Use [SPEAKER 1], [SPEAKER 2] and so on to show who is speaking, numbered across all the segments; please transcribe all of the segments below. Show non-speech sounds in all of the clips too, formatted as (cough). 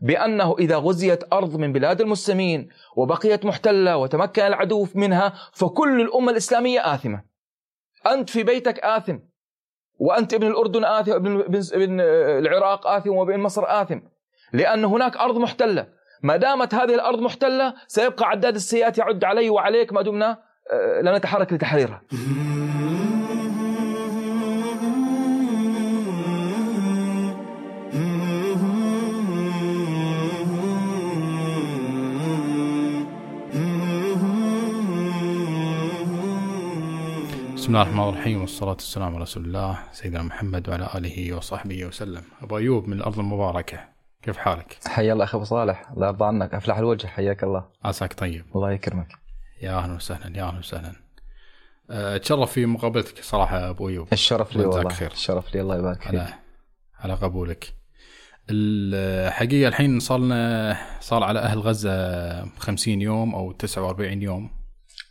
[SPEAKER 1] بأنه إذا غزيت أرض من بلاد المسلمين وبقيت محتلة وتمكن العدو منها فكل الأمة الإسلامية آثمة. أنت في بيتك آثم وأنت ابن الأردن آثم ابن, العراق آثم وابن مصر آثم. لأن هناك أرض محتلة. ما دامت هذه الأرض محتلة سيبقى عداد السيئات يعد علي وعليك ما دمنا آه، لا نتحرك لتحريرها. (laughs)
[SPEAKER 2] بسم الله الرحمن الرحيم والصلاة والسلام على رسول الله سيدنا محمد وعلى آله وصحبه وسلم أبو أيوب من الأرض المباركة. كيف حالك؟
[SPEAKER 1] حيا الله أخي أبو صالح. الله يرضى عنك. أفلح الوجه حياك الله.
[SPEAKER 2] عساك طيب.
[SPEAKER 1] الله يكرمك.
[SPEAKER 2] يا أهلا وسهلا. يا أهلا وسهلا. أه، أتشرف في مقابلتك صراحة أبو أيوب.
[SPEAKER 1] الشرف لي والله. خير. الشرف لي. الله يبارك فيك.
[SPEAKER 2] على على قبولك. الحقيقة الحين صار لنا صار على أهل غزة 50 يوم أو 49 يوم.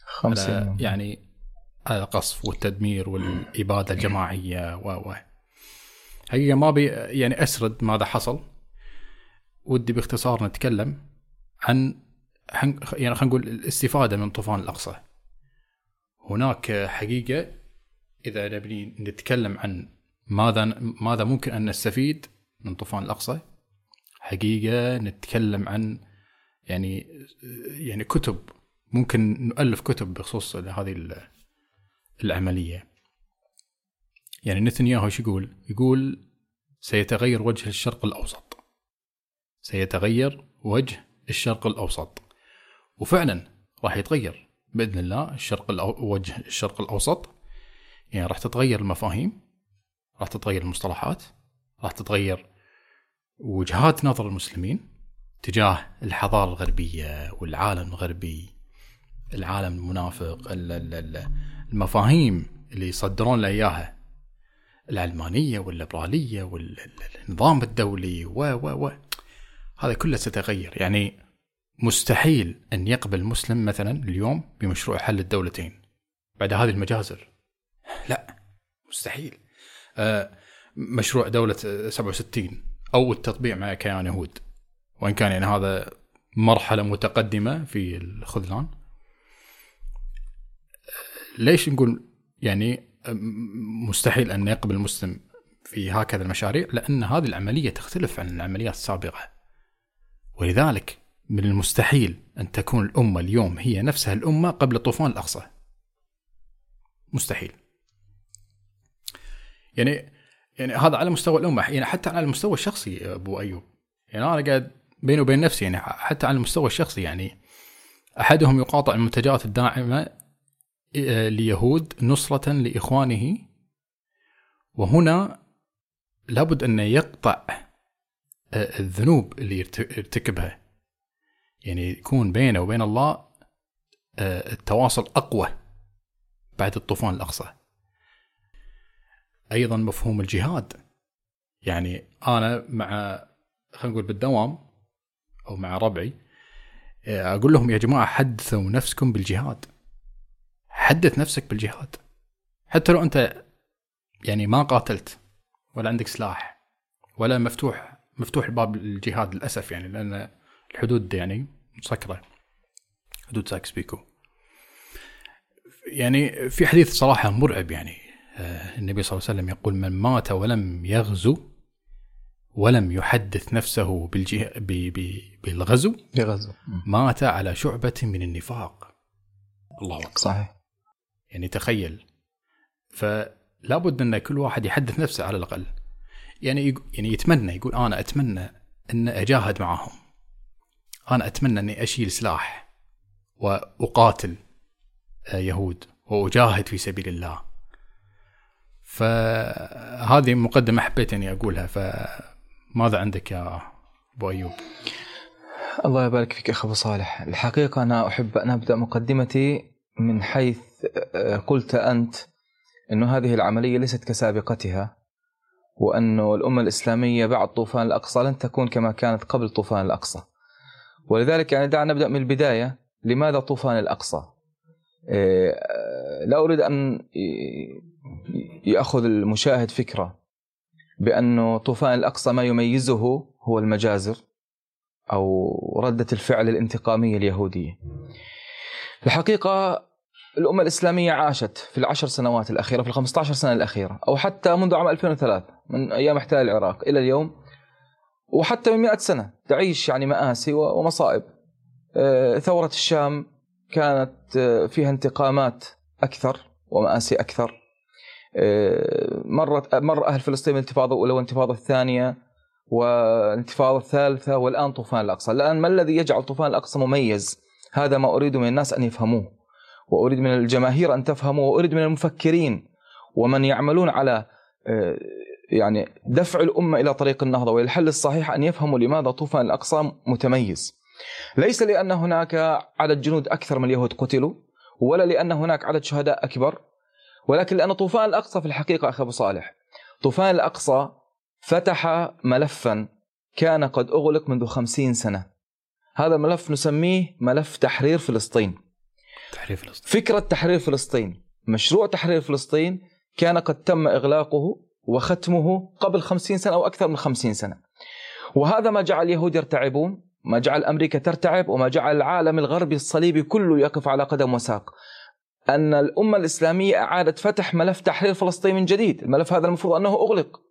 [SPEAKER 1] 50 يوم.
[SPEAKER 2] يعني القصف والتدمير والإبادة الجماعية و و هي ما بي يعني أسرد ماذا حصل. ودي باختصار نتكلم عن يعني خلينا نقول الاستفادة من طوفان الأقصى. هناك حقيقة إذا نبني نتكلم عن ماذا ماذا ممكن أن نستفيد من طوفان الأقصى. حقيقة نتكلم عن يعني يعني كتب. ممكن نؤلف كتب بخصوص هذه العملية. يعني نتنياهو إيش يقول؟ يقول سيتغير وجه الشرق الأوسط. سيتغير وجه الشرق الأوسط. وفعلا راح يتغير. بإذن الله الشرق الأو... وجه الشرق الأوسط. يعني راح تتغير المفاهيم راح تتغير المصطلحات راح تتغير وجهات نظر المسلمين تجاه الحضارة الغربية والعالم الغربي العالم المنافق المفاهيم اللي يصدرون لنا إياها. العلمانيه والليبرالية والنظام الدولي و و و. هذا كله سيتغير يعني مستحيل أن يقبل مسلم مثلا اليوم بمشروع حل الدولتين بعد هذه المجازر. لا مستحيل. آه مشروع دولة 67 أو التطبيع مع كيان يهود. وإن كان يعني هذا مرحلة متقدمة في الخذلان. ليش نقول يعني مستحيل أن يقبل المسلم في هكذا المشاريع؟ لأن هذه العملية تختلف عن العمليات السابقة. ولذلك من المستحيل أن تكون الأمة اليوم هي نفسها الأمة قبل طوفان الأقصى. مستحيل. يعني يعني هذا على مستوى الأمة يعني حتى على المستوى الشخصي أبو أيوب. يعني أنا قاعد بيني وبين نفسي يعني حتى على المستوى الشخصي يعني أحدهم يقاطع المنتجات الداعمة ليهود نصرة لإخوانه. وهنا لابد أن يقطع آه، الذنوب اللي يرتكبها. يعني يكون بينه وبين الله آه، التواصل أقوى بعد الطوفان الأقصى. أيضا مفهوم الجهاد. يعني أنا مع خلينا نقول بالدوام أو مع ربعي آه، أقول لهم يا جماعة حدثوا نفسكم بالجهاد. حدث نفسك بالجهاد. حتى لو أنت يعني ما قاتلت ولا عندك سلاح ولا مفتوح مفتوح الباب للجهاد للأسف يعني لأن الحدود يعني مسكره حدود ساكس بيكو. يعني في حديث صراحة مرعب يعني آه، النبي صلى الله عليه وسلم يقول من مات ولم يغزو ولم يحدث نفسه بالجه... ب... ب... بالغزو
[SPEAKER 1] بغزو
[SPEAKER 2] مات على شعبة من النفاق. الله أكبر.
[SPEAKER 1] صحيح.
[SPEAKER 2] يعني تخيل. فلا بد أن كل واحد يحدث نفسه على الأقل. يعني يعني يتمنى يقول أنا أتمنى أن أجاهد معهم. أنا أتمنى أني أشيل سلاح وأقاتل آه، يهود وأجاهد في سبيل الله. فهذه مقدمة حبيت أني أقولها. فماذا عندك يا أبو أيوب؟
[SPEAKER 1] الله يبارك فيك اخ أبو صالح، الحقيقة أنا أحب أن أبدأ مقدمتي من حيث قلت أنت أن هذه العملية ليست كسابقتها وأن الأمة الإسلامية بعد طوفان الأقصى لن تكون كما كانت قبل طوفان الأقصى ولذلك يعني دعنا نبدأ من البداية لماذا طوفان الأقصى إيه، لا أريد أن يأخذ المشاهد فكرة بأن طوفان الأقصى ما يميزه هو المجازر أو ردة الفعل الانتقامية اليهودية. الحقيقة الأمة الإسلامية عاشت في العشر سنوات الأخيرة في ال 15 سنة الأخيرة أو حتى منذ عام 2003 من أيام احتلال العراق إلى اليوم وحتى من 100 سنة تعيش يعني مآسي ومصائب. آه، ثورة الشام كانت آه، فيها انتقامات أكثر ومآسي أكثر. آه، مرت مر أهل فلسطين الانتفاضه الأولى والانتفاضة الثانية والانتفاضة الثالثة والآن طوفان الأقصى، الآن ما الذي يجعل طوفان الأقصى مميز؟ هذا ما أريد من الناس أن يفهموه وأريد من الجماهير أن تفهموا وأريد من المفكرين ومن يعملون على آه، يعني دفع الأمة إلى طريق النهضة وإلى الحل الصحيح أن يفهموا لماذا طوفان الأقصى متميز. ليس لأن هناك عدد جنود أكثر من اليهود قتلوا ولا لأن هناك عدد شهداء أكبر ولكن لأن طوفان الأقصى في الحقيقة أخي أبو صالح طوفان الأقصى فتح ملفا كان قد أغلق منذ خمسين سنة. هذا الملف نسميه ملف تحرير فلسطين.
[SPEAKER 2] تحرير فلسطين.
[SPEAKER 1] فكرة تحرير فلسطين. مشروع تحرير فلسطين كان قد تم إغلاقه وختمه قبل خمسين سنة أو أكثر من خمسين سنة. وهذا ما جعل اليهود يرتعبون ما جعل أمريكا ترتعب وما جعل العالم الغربي الصليبي كله يقف على قدم وساق. أن الأمة الإسلامية أعادت فتح ملف تحرير فلسطين من جديد. الملف هذا المفروض أنه أغلق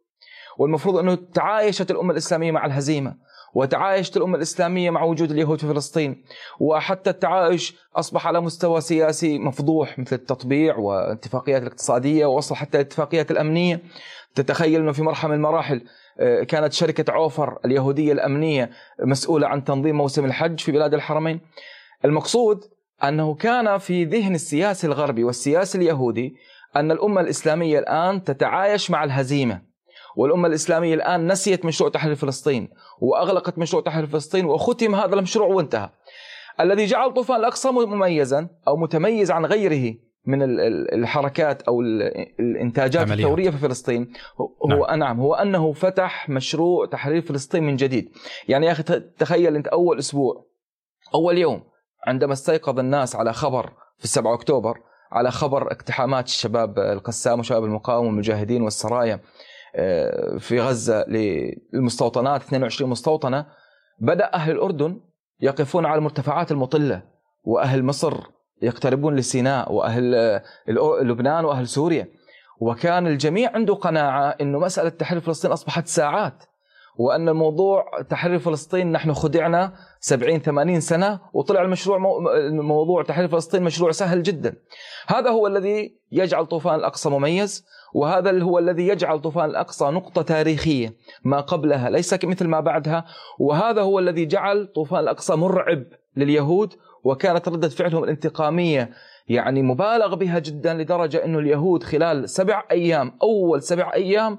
[SPEAKER 1] والمفروض أنه تعايشت الأمة الإسلامية مع الهزيمة. وتعايشت الأمة الإسلامية مع وجود اليهود في فلسطين. وحتى التعايش أصبح على مستوى سياسي مفضوح مثل التطبيع والاتفاقيات الاقتصادية ووصل حتى الاتفاقيات الأمنية. تتخيل أنه في مرحلة من المراحل آه، كانت شركة عوفر اليهودية الأمنية مسؤولة عن تنظيم موسم الحج في بلاد الحرمين. المقصود أنه كان في ذهن السياسي الغربي والسياسي اليهودي أن الأمة الإسلامية الآن تتعايش مع الهزيمة. والأمة الإسلامية الآن نسيت مشروع تحرير فلسطين وأغلقت مشروع تحرير فلسطين وختم هذا المشروع وانتهى الذي جعل طوفان الأقصى مميزا أو متميز عن غيره من الحركات أو الإنتاجات عمليات. الثورية في فلسطين هو نعم. نعم هو أنه فتح مشروع تحرير فلسطين من جديد يعني يا أخي تخيل أنت أول أسبوع أول يوم عندما استيقظ الناس على خبر في 7 أكتوبر على خبر اقتحامات الشباب القسام وشباب المقاومة والمجاهدين والسرايا في غزة للمستوطنات 22 مستوطنة. بدأ أهل الأردن يقفون على المرتفعات المطلة وأهل مصر يقتربون لسيناء وأهل لبنان وأهل سوريا. وكان الجميع عنده قناعة أنه مسألة تحرير فلسطين أصبحت ساعات. وأن الموضوع تحرير فلسطين نحن خدعنا 70 80 سنة وطلع المشروع موضوع تحرير فلسطين مشروع سهل جدا. هذا هو الذي يجعل طوفان الأقصى مميز وهذا هو الذي يجعل طوفان الأقصى نقطة تاريخية ما قبلها ليس مثل ما بعدها. وهذا هو الذي جعل طوفان الأقصى مرعب لليهود وكانت ردة فعلهم الانتقامية يعني مبالغ بها جدا لدرجة أنه اليهود خلال سبع أيام أول سبع أيام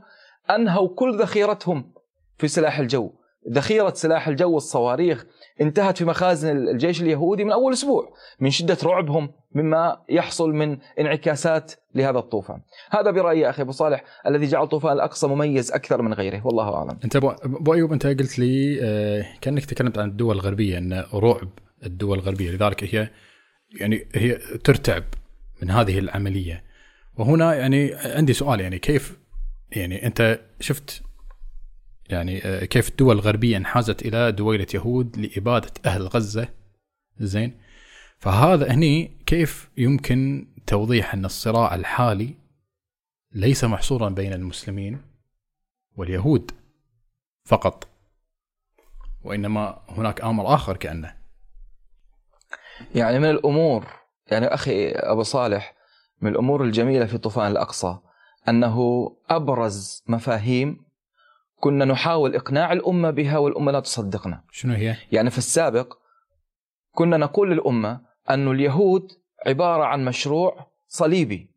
[SPEAKER 1] أنهوا كل ذخيرتهم في سلاح الجو. ذخيرة سلاح الجو والصواريخ انتهت في مخازن الجيش اليهودي من أول أسبوع من شدة رعبهم مما يحصل من انعكاسات لهذا الطوفان. هذا برأيي أخي أبو صالح الذي جعل طوفان الأقصى مميز أكثر من غيره والله أعلم.
[SPEAKER 2] أنت أبو أيوب أنت قلت لي آه، كأنك تكلمت عن الدول الغربية أن رعب الدول الغربية. لذلك هي يعني هي ترتعب من هذه العملية. وهنا يعني عندي سؤال يعني كيف يعني أنت شفت يعني آه، كيف الدول الغربية انحازت إلى دويلة يهود لإبادة أهل غزة. زين. فهذا هني كيف يمكن توضيح أن الصراع الحالي ليس محصورا بين المسلمين واليهود فقط وإنما هناك أمر آخر كأنه.
[SPEAKER 1] يعني من الأمور يعني أخي أبو صالح من الأمور الجميلة في طوفان الأقصى أنه أبرز مفاهيم كنا نحاول إقناع الأمة بها والأمة لا تصدقنا
[SPEAKER 2] شنو هي؟
[SPEAKER 1] يعني في السابق كنا نقول للأمة أن اليهود عبارة عن مشروع صليبي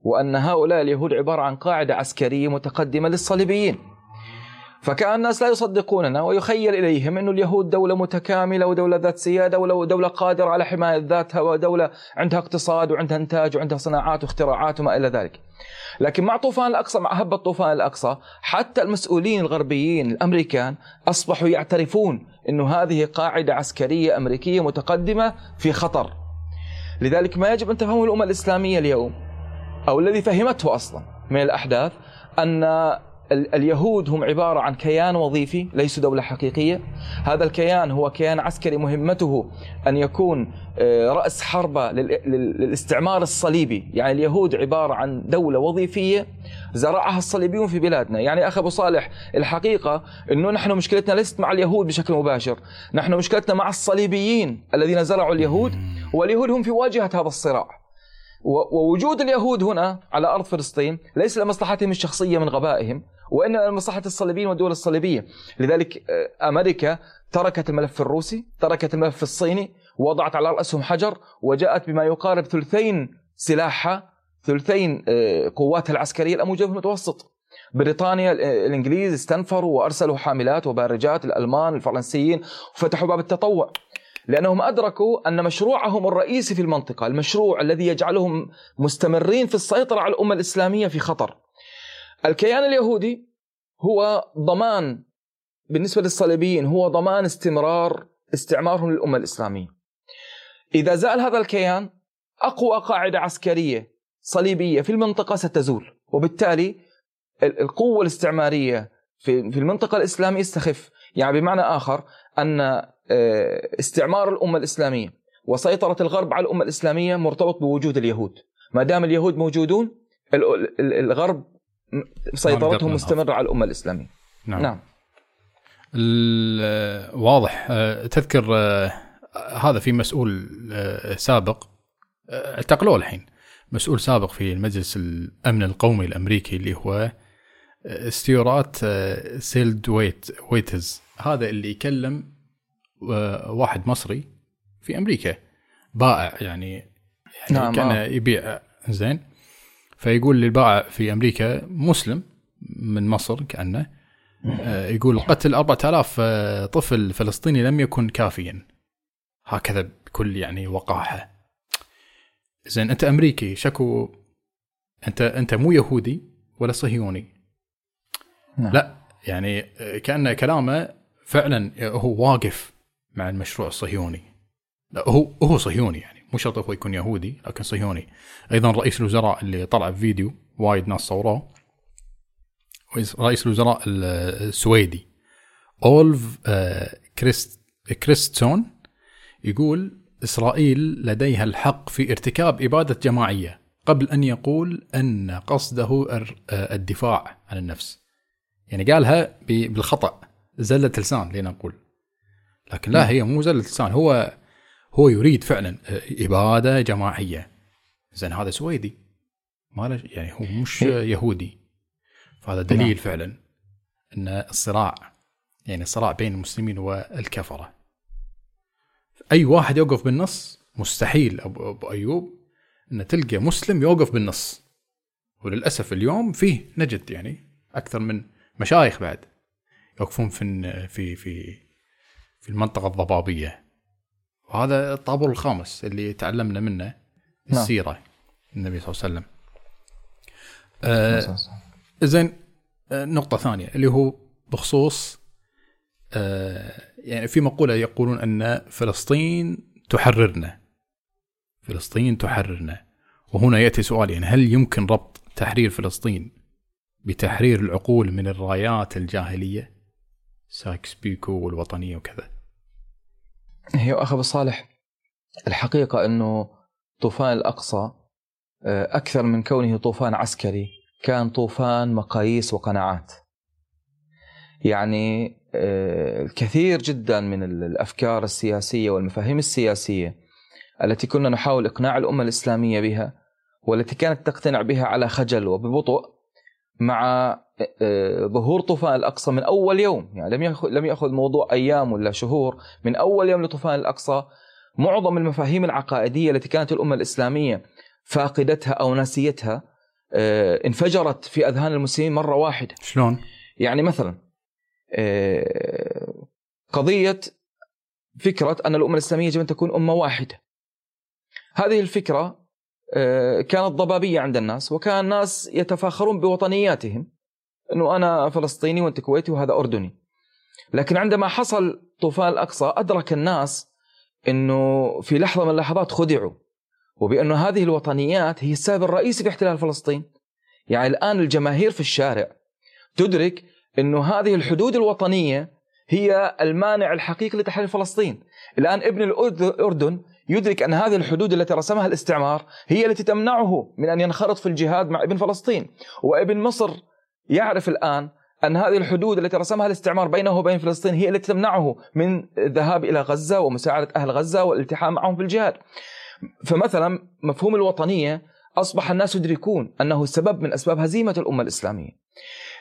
[SPEAKER 1] وأن هؤلاء اليهود عبارة عن قاعدة عسكرية متقدمة للصليبيين فكأن الناس لا يصدقوننا ويخيل إليهم أن اليهود دولة متكاملة ودولة ذات سيادة ودولة قادرة على حماية ذاتها ودولة عندها اقتصاد وعندها إنتاج وعندها صناعات واختراعات وما إلى ذلك. لكن مع طوفان الأقصى مع هبة طوفان الأقصى حتى المسؤولين الغربيين الأمريكان أصبحوا يعترفون أنه هذه قاعدة عسكرية أمريكية متقدمة في خطر. لذلك ما يجب أن تفهمه الأمة الإسلامية اليوم أو الذي فهمته أصلا من الأحداث أن ال- اليهود هم عبارة عن كيان وظيفي ليسوا دولة حقيقية. هذا الكيان هو كيان عسكري مهمته أن يكون آه، رأس حربة لل- لل- للاستعمار الصليبي. يعني اليهود عبارة عن دولة وظيفية زرعها الصليبيون في بلادنا. يعني أخ أبو صالح الحقيقة أنه نحن مشكلتنا ليست مع اليهود بشكل مباشر. نحن مشكلتنا مع الصليبيين الذين زرعوا اليهود واليهود هم في واجهة هذا الصراع. ووجود اليهود هنا على أرض فلسطين ليس لمصلحتهم الشخصية من غبائهم. وانما لمصلحه الصليبيين والدول الصليبية، لذلك آه، أمريكا تركت الملف الروسي، تركت الملف الصيني، وضعت على رأسهم حجر وجاءت بما يقارب ثلثين سلاحها، ثلثين آه، قواتها العسكرية الأموجة في المتوسط. بريطانيا آه، الإنجليز استنفروا وأرسلوا حاملات وبارجات الألمان الفرنسيين وفتحوا باب التطوع. لأنهم أدركوا أن مشروعهم الرئيسي في المنطقة، المشروع الذي يجعلهم مستمرين في السيطرة على الأمة الإسلامية في خطر. الكيان اليهودي هو ضمان بالنسبة للصليبيين هو ضمان استمرار استعمارهم للأمة الإسلامية. إذا زال هذا الكيان أقوى قاعدة عسكرية صليبية في المنطقة ستزول، وبالتالي ال- القوة الاستعمارية في في المنطقة الإسلامية تستخف، يعني بمعنى آخر أن آه، استعمار الأمة الإسلامية وسيطرة الغرب على الأمة الإسلامية مرتبط بوجود اليهود، ما دام اليهود موجودون ال- ال- الغرب سيطرتهم
[SPEAKER 2] ننهض.
[SPEAKER 1] مستمرة على الأمة الإسلامية.
[SPEAKER 2] نعم,
[SPEAKER 1] نعم.
[SPEAKER 2] واضح آه، تذكر آه، هذا في مسؤول آه، سابق اعتقلوه الحين مسؤول سابق في المجلس الأمن القومي الأمريكي اللي هو ستيوارت آه، سيلدوويتز هذا اللي يكلم واحد مصري في أمريكا بائع يعني يعني
[SPEAKER 1] نعم،
[SPEAKER 2] كان. يبيع زين فيقول للبائع في أمريكا مسلم من مصر كأنه آه، يقول قتل 4000 آه، طفل فلسطيني لم يكن كافيا. هكذا بكل يعني وقاحة. زين أنت أمريكي شكو أنت أنت مو يهودي ولا صهيوني؟
[SPEAKER 1] نعم.
[SPEAKER 2] لا يعني آه، كأن كلامه فعلا هو واقف مع المشروع الصهيوني. لا هو هو صهيوني يعني. مو شرط هو يكون يهودي لكن صهيوني. أيضا رئيس الوزراء اللي طلع بفيديو وايد ناس صوروه رئيس- الوزراء ال- السويدي أولف آه، كريست كريستسون يقول إسرائيل لديها الحق في ارتكاب إبادة جماعية قبل أن يقول أن قصده آه، الدفاع عن النفس. يعني قالها بالخطأ زلة لسان لنقول لكن لا هي مو زلة لسان هو هو يريد فعلا آه، إبادة جماعية. زين هذا سويدي. ما له يعني هو مش يهودي. فهذا دليل فعلا إن الصراع يعني الصراع بين المسلمين والكفرة. أي واحد يوقف بالنص مستحيل ابو, أبو أيوب إن تلقى مسلم يوقف بالنص. وللأسف اليوم فيه نجد يعني أكثر من مشايخ بعد يوقفون في في في في المنطقة الضبابية. وهذا الطابور الخامس اللي تعلمنا منه
[SPEAKER 1] نعم.
[SPEAKER 2] السيرة النبي صلى الله عليه وسلم. آه زين آه، نقطة ثانية اللي هو بخصوص آه، يعني في مقولة يقولون أن فلسطين تحررنا. فلسطين تحررنا. وهنا يأتي سؤال يعني هل يمكن ربط تحرير فلسطين بتحرير العقول من الرايات الجاهلية؟ سايكس بيكو والوطنية وكذا.
[SPEAKER 1] هي أخ أبو صالح الحقيقة أنه طوفان الأقصى آه، أكثر من كونه طوفان عسكري كان طوفان مقاييس وقناعات. يعني آه، الكثير جدا من ال- الأفكار السياسية والمفاهيم السياسية التي كنا نحاول إقناع الأمة الإسلامية بها والتي كانت تقتنع بها على خجل وببطء مع ظهور طوفان الأقصى من أول يوم. يعني لم يأخذ لم يأخذ موضوع أيام ولا شهور. من أول يوم لطوفان الأقصى معظم المفاهيم العقائدية التي كانت الأمة الإسلامية فاقدتها أو ناسيتها آه، انفجرت في أذهان المسلمين مرة واحدة.
[SPEAKER 2] شلون؟
[SPEAKER 1] يعني مثلا آه، قضية فكرة أن الأمة الإسلامية يجب أن تكون أمة واحدة. هذه الفكرة آه، كانت ضبابية عند الناس وكان الناس يتفاخرون بوطنياتهم. أنه أنا فلسطيني وأنت كويتي وهذا أردني. لكن عندما حصل طوفان الأقصى أدرك الناس أنه في لحظة من اللحظات خدعوا وبأن هذه الوطنيات هي السبب الرئيسي في احتلال فلسطين. يعني الآن الجماهير في الشارع تدرك إنه هذه الحدود الوطنية هي المانع الحقيقي لتحرير فلسطين. الآن ابن الأردن يدرك أن هذه الحدود التي رسمها الاستعمار هي التي تمنعه من أن ينخرط في الجهاد مع ابن فلسطين. وابن مصر يعرف الآن أن هذه الحدود التي رسمها الاستعمار بينه وبين فلسطين هي التي تمنعه من الذهاب إلى غزة ومساعدة أهل غزة والالتحام معهم في الجهاد. فمثلا مفهوم الوطنية أصبح الناس يدركون أنه سبب من أسباب هزيمة الأمة الإسلامية.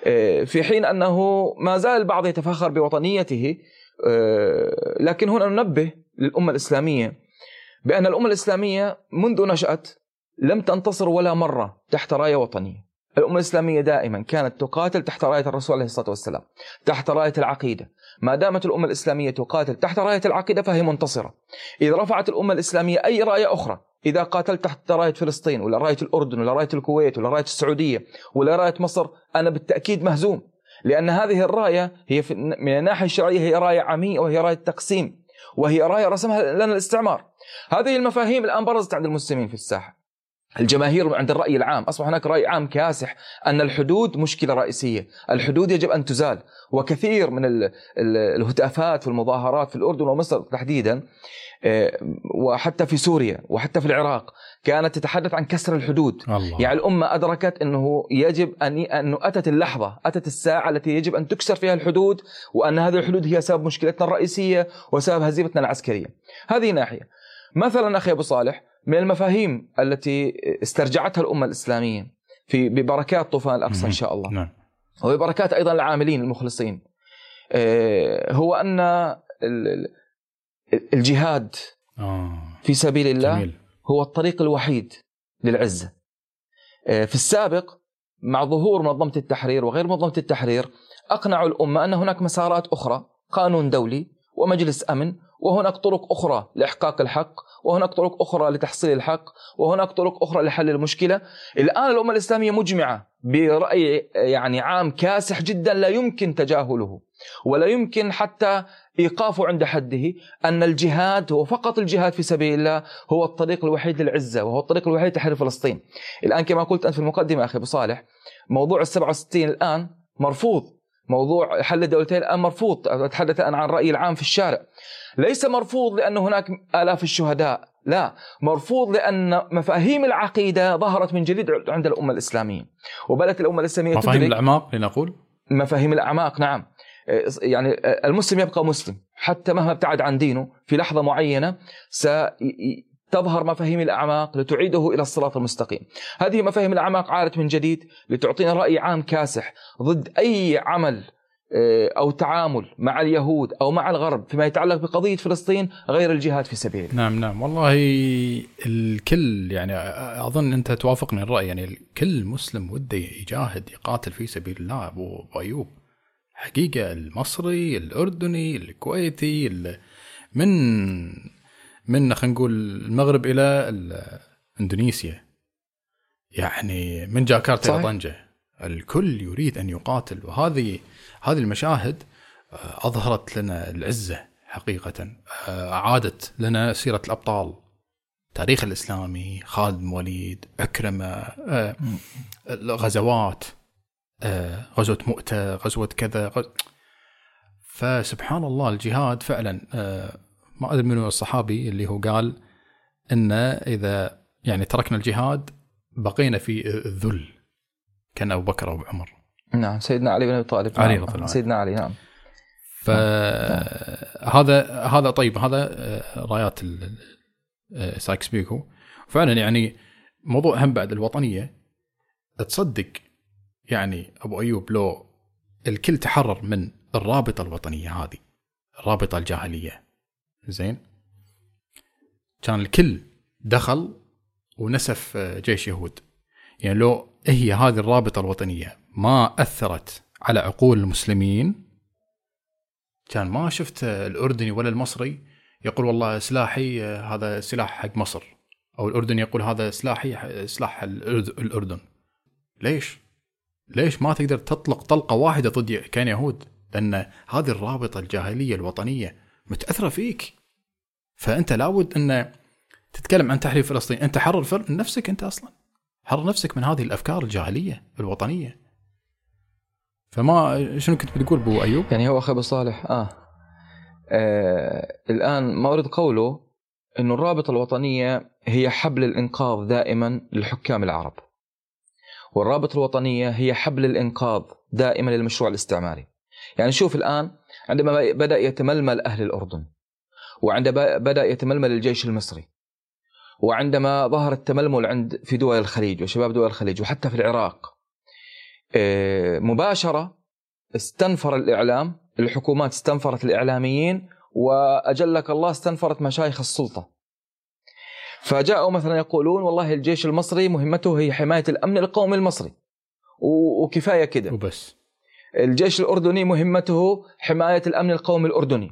[SPEAKER 1] آه، في حين أنه ما زال البعض يتفاخر بوطنيته آه، لكن هنا ننبه للأمة الإسلامية بأن الأمة الإسلامية منذ نشأت لم تنتصر ولا مرة تحت راية وطنية. الأمة الإسلامية دائما كانت تقاتل تحت راية الرسول عليه الصلاة والسلام تحت راية العقيدة. ما دامت الأمة الإسلامية تقاتل تحت راية العقيدة فهي منتصرة. إذا رفعت الأمة الإسلامية أي راية أخرى إذا قاتلت تحت راية فلسطين ولا راية الأردن ولا راية الكويت ولا راية السعودية ولا راية مصر أنا بالتأكيد مهزوم. لأن هذه الراية هي من الناحية الشرعية هي راية عمية وهي راية تقسيم وهي راية رسمها لنا الاستعمار. هذه المفاهيم الآن برزت عند المسلمين في الساحة. الجماهير عند الرأي العام أصبح هناك رأي عام كاسح أن الحدود مشكلة رئيسية. الحدود يجب أن تزال. وكثير من الهتافات في المظاهرات في الأردن ومصر تحديدا آه، وحتى في سوريا وحتى في العراق كانت تتحدث عن كسر الحدود. الله. يعني الأمة أدركت أنه يجب أن أنه أتت اللحظة أتت الساعة التي يجب أن تكسر فيها الحدود وأن هذه الحدود هي سبب مشكلتنا الرئيسية وسبب هزيمتنا العسكرية. هذه ناحية. مثلا أخي أبو صالح من المفاهيم التي استرجعتها الأمة الإسلامية في ببركات طوفان الأقصى إن شاء الله نعم. وببركات أيضا العاملين المخلصين آه، هو أن الجهاد آه. في سبيل الله. هو الطريق الوحيد للعزة آه، في السابق مع ظهور منظمة التحرير وغير منظمة التحرير أقنعوا الأمة أن هناك مسارات أخرى قانون دولي ومجلس أمن وهناك طرق أخرى لإحقاق الحق وهناك طرق أخرى لتحصيل الحق وهناك طرق أخرى لحل المشكلة. الآن الأمة الإسلامية مجمعة برأي يعني عام كاسح جدا لا يمكن تجاهله ولا يمكن حتى إيقافه عند حده أن الجهاد هو فقط الجهاد في سبيل الله هو الطريق الوحيد للعزة وهو الطريق الوحيد لتحرير فلسطين. الآن كما قلت أنت في المقدمة أخي أبو صالح موضوع ال 67 الآن مرفوض. موضوع حل الدولتين الآن مرفوض. أتحدث أنا عن الراي العام في الشارع. ليس مرفوض لأن هناك آلاف الشهداء لا مرفوض لأن مفاهيم العقيدة ظهرت من جديد عند الأمة الإسلامية. وبدأت الأمة الإسلامية
[SPEAKER 2] مفاهيم الأعماق لنقول؟
[SPEAKER 1] مفاهيم الأعماق نعم. يعني المسلم يبقى مسلم حتى مهما ابتعد عن دينه في لحظة معينة ستظهر مفاهيم الأعماق لتعيده إلى الصراط المستقيم. هذه مفاهيم الأعماق عادت من جديد لتعطينا رأي عام كاسح ضد أي عمل أو تعامل مع اليهود أو مع الغرب فيما يتعلق بقضية فلسطين غير الجهاد في سبيل
[SPEAKER 2] نعم نعم. والله الكل يعني أظن أنت توافقني الرأي يعني الكل مسلم وده يجاهد يقاتل في سبيل الله. أبو ايوب حقيقة المصري الأردني الكويتي من من خلينا نقول المغرب إلى إندونيسيا. يعني من جاكرتا إلى طنجة. الكل يريد أن يقاتل. وهذه هذه المشاهد آه، أظهرت لنا العزة حقيقة آه، أعادت لنا سيرة الأبطال التاريخ الإسلامي خالد بن وليد اكرمه آه، الغزوات غزوة مؤتة غزوة كذا. فسبحان الله الجهاد فعلا ما أدري منو الصحابي اللي هو قال إن إذا يعني تركنا الجهاد بقينا في الذل كان أبو بكر أو عمر
[SPEAKER 1] نعم سيدنا علي بن أبي طالب.
[SPEAKER 2] علي نعم.
[SPEAKER 1] رضي سيدنا علي نعم.
[SPEAKER 2] فهذا هذا طيب هذا آه، رايات آه، سايكس بيكو. فعلا يعني موضوع هم بعد الوطنية تصدق يعني أبو أيوب لو الكل تحرر من الرابطة الوطنية هذه الرابطة الجاهلية. زين؟ كان الكل دخل ونسف آه، جيش يهود. يعني لو هي هذه الرابطة الوطنية. ما أثرت على عقول المسلمين. كان ما شفت الأردني ولا المصري يقول والله سلاحي هذا سلاح حق مصر. أو الأردني يقول هذا سلاحي سلاح الأردن. ليش؟ ليش ما تقدر تطلق طلقة واحدة ضد كان يهود؟ لأن هذه الرابطة الجاهلية الوطنية متأثرة فيك. فأنت لابد أن تتكلم عن تحرير فلسطين. أنت حرر نفسك أنت أصلا. حرر نفسك من هذه الأفكار الجاهلية الوطنية فما شنو كنت بتقول ابو أيوب؟
[SPEAKER 1] يعني هو أخي أبو صالح آه. آه الآن ما أريد قوله إنه الرابطة الوطنية هي حبل الإنقاذ دائما للحكام العرب. والرابطة الوطنية هي حبل الإنقاذ دائما للمشروع الاستعماري. يعني شوف الآن عندما بدأ يتململ أهل الأردن وعندما بدأ يتململ الجيش المصري وعندما ظهر التململ عند في دول الخليج وشباب دول الخليج وحتى في العراق آه، مباشرة استنفر الإعلام الحكومات استنفرت الإعلاميين وأجلك الله استنفرت مشايخ السلطة. فجاءوا مثلا يقولون والله الجيش المصري مهمته هي حماية الأمن القومي المصري. وكفاية كده.
[SPEAKER 2] وبس.
[SPEAKER 1] الجيش الأردني مهمته حماية الأمن القومي الأردني.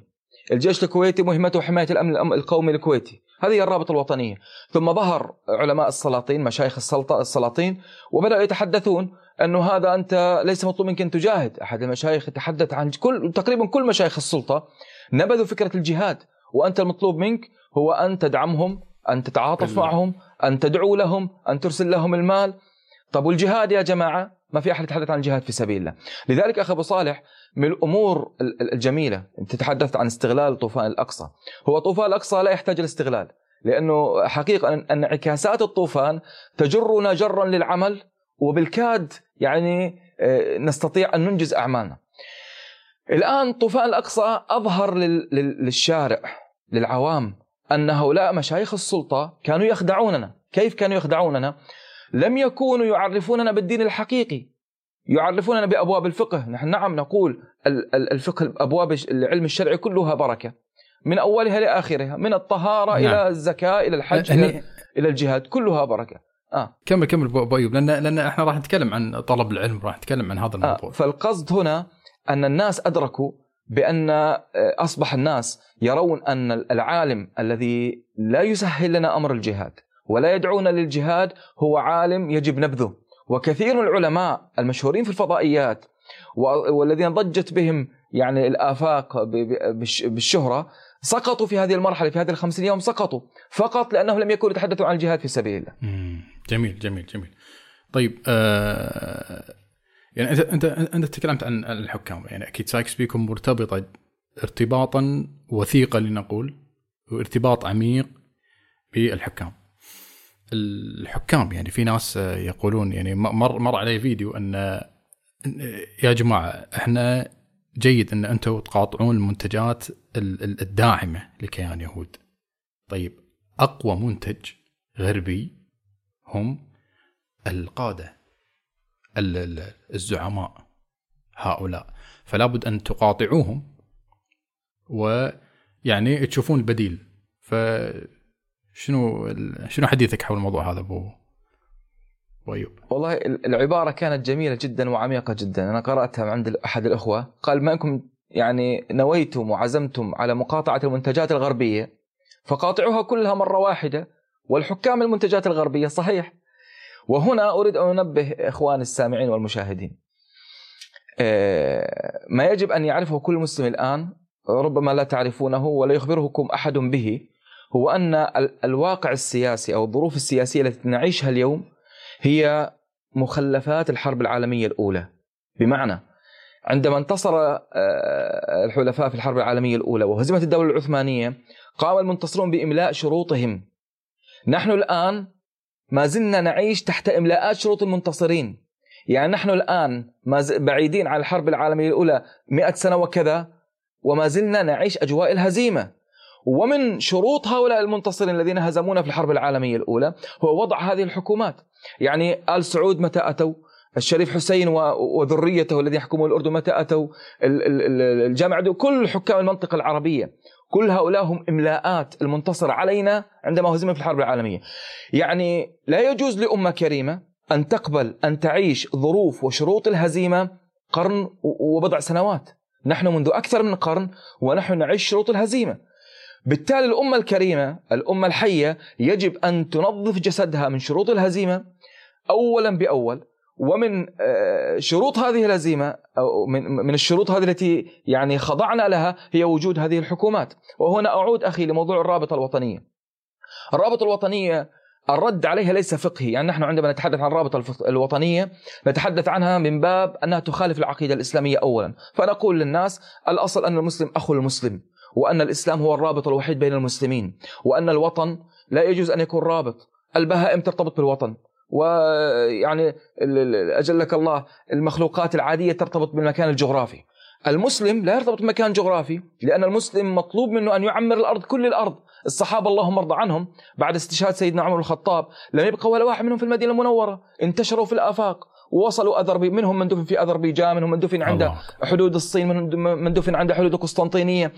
[SPEAKER 1] الجيش الكويتي مهمته حماية الأمن القومي الكويتي. هذه هي الرابطة الوطنية. ثم ظهر علماء السلاطين مشايخ السلطة السلاطين وبدأوا يتحدثون أنه هذا أنت ليس مطلوب منك أن تجاهد. أحد المشايخ يتحدث عن كل تقريبا كل مشايخ السلطة نبذوا فكرة الجهاد. وأنت المطلوب منك هو أن تدعمهم أن تتعاطف. معهم أن تدعو لهم أن ترسل لهم المال. طب والجهاد يا جماعة ما في أحد يتحدث عن الجهاد في سبيل الله لذلك أخي أبو صالح من الأمور الجميلة أنت تحدثت عن استغلال طوفان الأقصى هو طوفان الأقصى لا يحتاج الاستغلال لأنه حقيقة ان انعكاسات الطوفان تجرنا جرا للعمل وبالكاد يعني آه، نستطيع أن ننجز أعمالنا. الآن طوفان الأقصى أظهر للشارع للعوام أن هؤلاء مشايخ السلطة كانوا يخدعوننا، كيف كانوا يخدعوننا؟ لم يكونوا يعرفوننا بالدين الحقيقي يعرفوننا بأبواب الفقه، نحن نعم نقول الفقه أبواب العلم الشرعي كلها بركة من أولها لاخرها، من الطهارة نعم. إلى الزكاة إلى الحج إلى, إلى الجهاد كلها بركة.
[SPEAKER 2] آه كمل كمل أبو أيوب لأن لأن إحنا راح نتكلم عن طلب العلم راح نتكلم عن هذا الموضوع.
[SPEAKER 1] آه فالقصد هنا أن الناس أدركوا بأن آه، أصبح الناس يرون أن العالم الذي لا يسهل لنا أمر الجهاد ولا يدعونا للجهاد هو عالم يجب نبذه وكثير من العلماء المشهورين في الفضائيات والذين ضجت بهم يعني الآفاق بالشهرة سقطوا في هذه المرحلة في هذه الخمسين يوم سقطوا فقط لأنهم لم يكونوا يتحدثوا عن الجهاد في سبيل الله.
[SPEAKER 2] جميل جميل جميل. طيب آه يعني انت أنت أنت تكلمت عن الحكام يعني أكيد سايكس بيكم مرتبطة ارتباطا وثيقا لنقول وارتباط عميق بالحكام. الحكام يعني في ناس يقولون يعني مر مر علي فيديو أن يا جماعة إحنا جيد أن أنتم تقاطعون المنتجات الداعمة لكيان يهود. طيب أقوى منتج غربي هم القادة الزعماء هؤلاء فلا بد أن تقاطعوهم ويعني تشوفون البديل ف شنو شنو حديثك حول الموضوع هذا ابو أيوب؟
[SPEAKER 1] والله العبارة كانت جميلة جدا وعميقة جدا. أنا قرأتها عند أحد الأخوة. قال ما أنكم يعني نويتم وعزمتم على مقاطعة المنتجات الغربية فقاطعوها كلها مرة واحدة والحكام المنتجات الغربية. صحيح. وهنا أريد أن أنبه إخواني السامعين والمشاهدين. آه، ما يجب أن يعرفه كل مسلم الآن ربما لا تعرفونه ولا يخبركم أحد به. هو أن الواقع السياسي أو الظروف السياسية التي نعيشها اليوم هي مخلفات الحرب العالمية الأولى. بمعنى عندما انتصر آه، الحلفاء في الحرب العالمية الأولى وهزمت الدولة العثمانية قام المنتصرون بإملاء شروطهم. نحن الآن ما زلنا نعيش تحت إملاءات شروط المنتصرين. يعني نحن الآن ما بعيدين عن الحرب العالمية الأولى 100 سنة وكذا وما زلنا نعيش أجواء الهزيمة. ومن شروط هؤلاء المنتصرين الذين هزمونا في الحرب العالمية الأولى هو وضع هذه الحكومات. يعني آل سعود متى أتوا؟ الشريف حسين وذريته الذين يحكمون الأردن متى أتوا؟ الجامعة كل حكام المنطقة العربية. كل هؤلاء هم إملاءات المنتصر علينا عندما هزمنا في الحرب العالمية. يعني لا يجوز لأمة كريمة أن تقبل أن تعيش ظروف وشروط الهزيمة قرن وبضع سنوات. نحن منذ أكثر من قرن ونحن نعيش شروط الهزيمة. بالتالي الأمة الكريمة الأمة الحية يجب أن تنظف جسدها من شروط الهزيمة أولا بأول ومن آه، شروط هذه الهزيمة أو من الشروط هذه التي يعني خضعنا لها هي وجود هذه الحكومات. وهنا أعود أخي لموضوع الرابطة الوطنية. الرابطة الوطنية الرد عليها ليس فقهي يعني نحن عندما نتحدث عن الرابطة الوطنية نتحدث عنها من باب أنها تخالف العقيدة الإسلامية أولا. فنقول للناس الأصل أن المسلم أخو المسلم. وأن الإسلام هو الرابط الوحيد بين المسلمين وأن الوطن لا يجوز أن يكون رابط. البهائم ترتبط بالوطن ويعني أجلك الله المخلوقات العادية ترتبط بالمكان الجغرافي. المسلم لا يرتبط بمكان جغرافي لأن المسلم مطلوب منه أن يعمر الأرض كل الأرض. الصحابة اللهم ارضى عنهم بعد استشهاد سيدنا عمر الخطاب لم يبقى ولا واحد منهم في المدينة المنورة. انتشروا في الآفاق ووصلوا أذربي منهم من دفن في أذربيجان منهم من دفن عند. حدود الصين من من دفن عند حدود القسطنطينية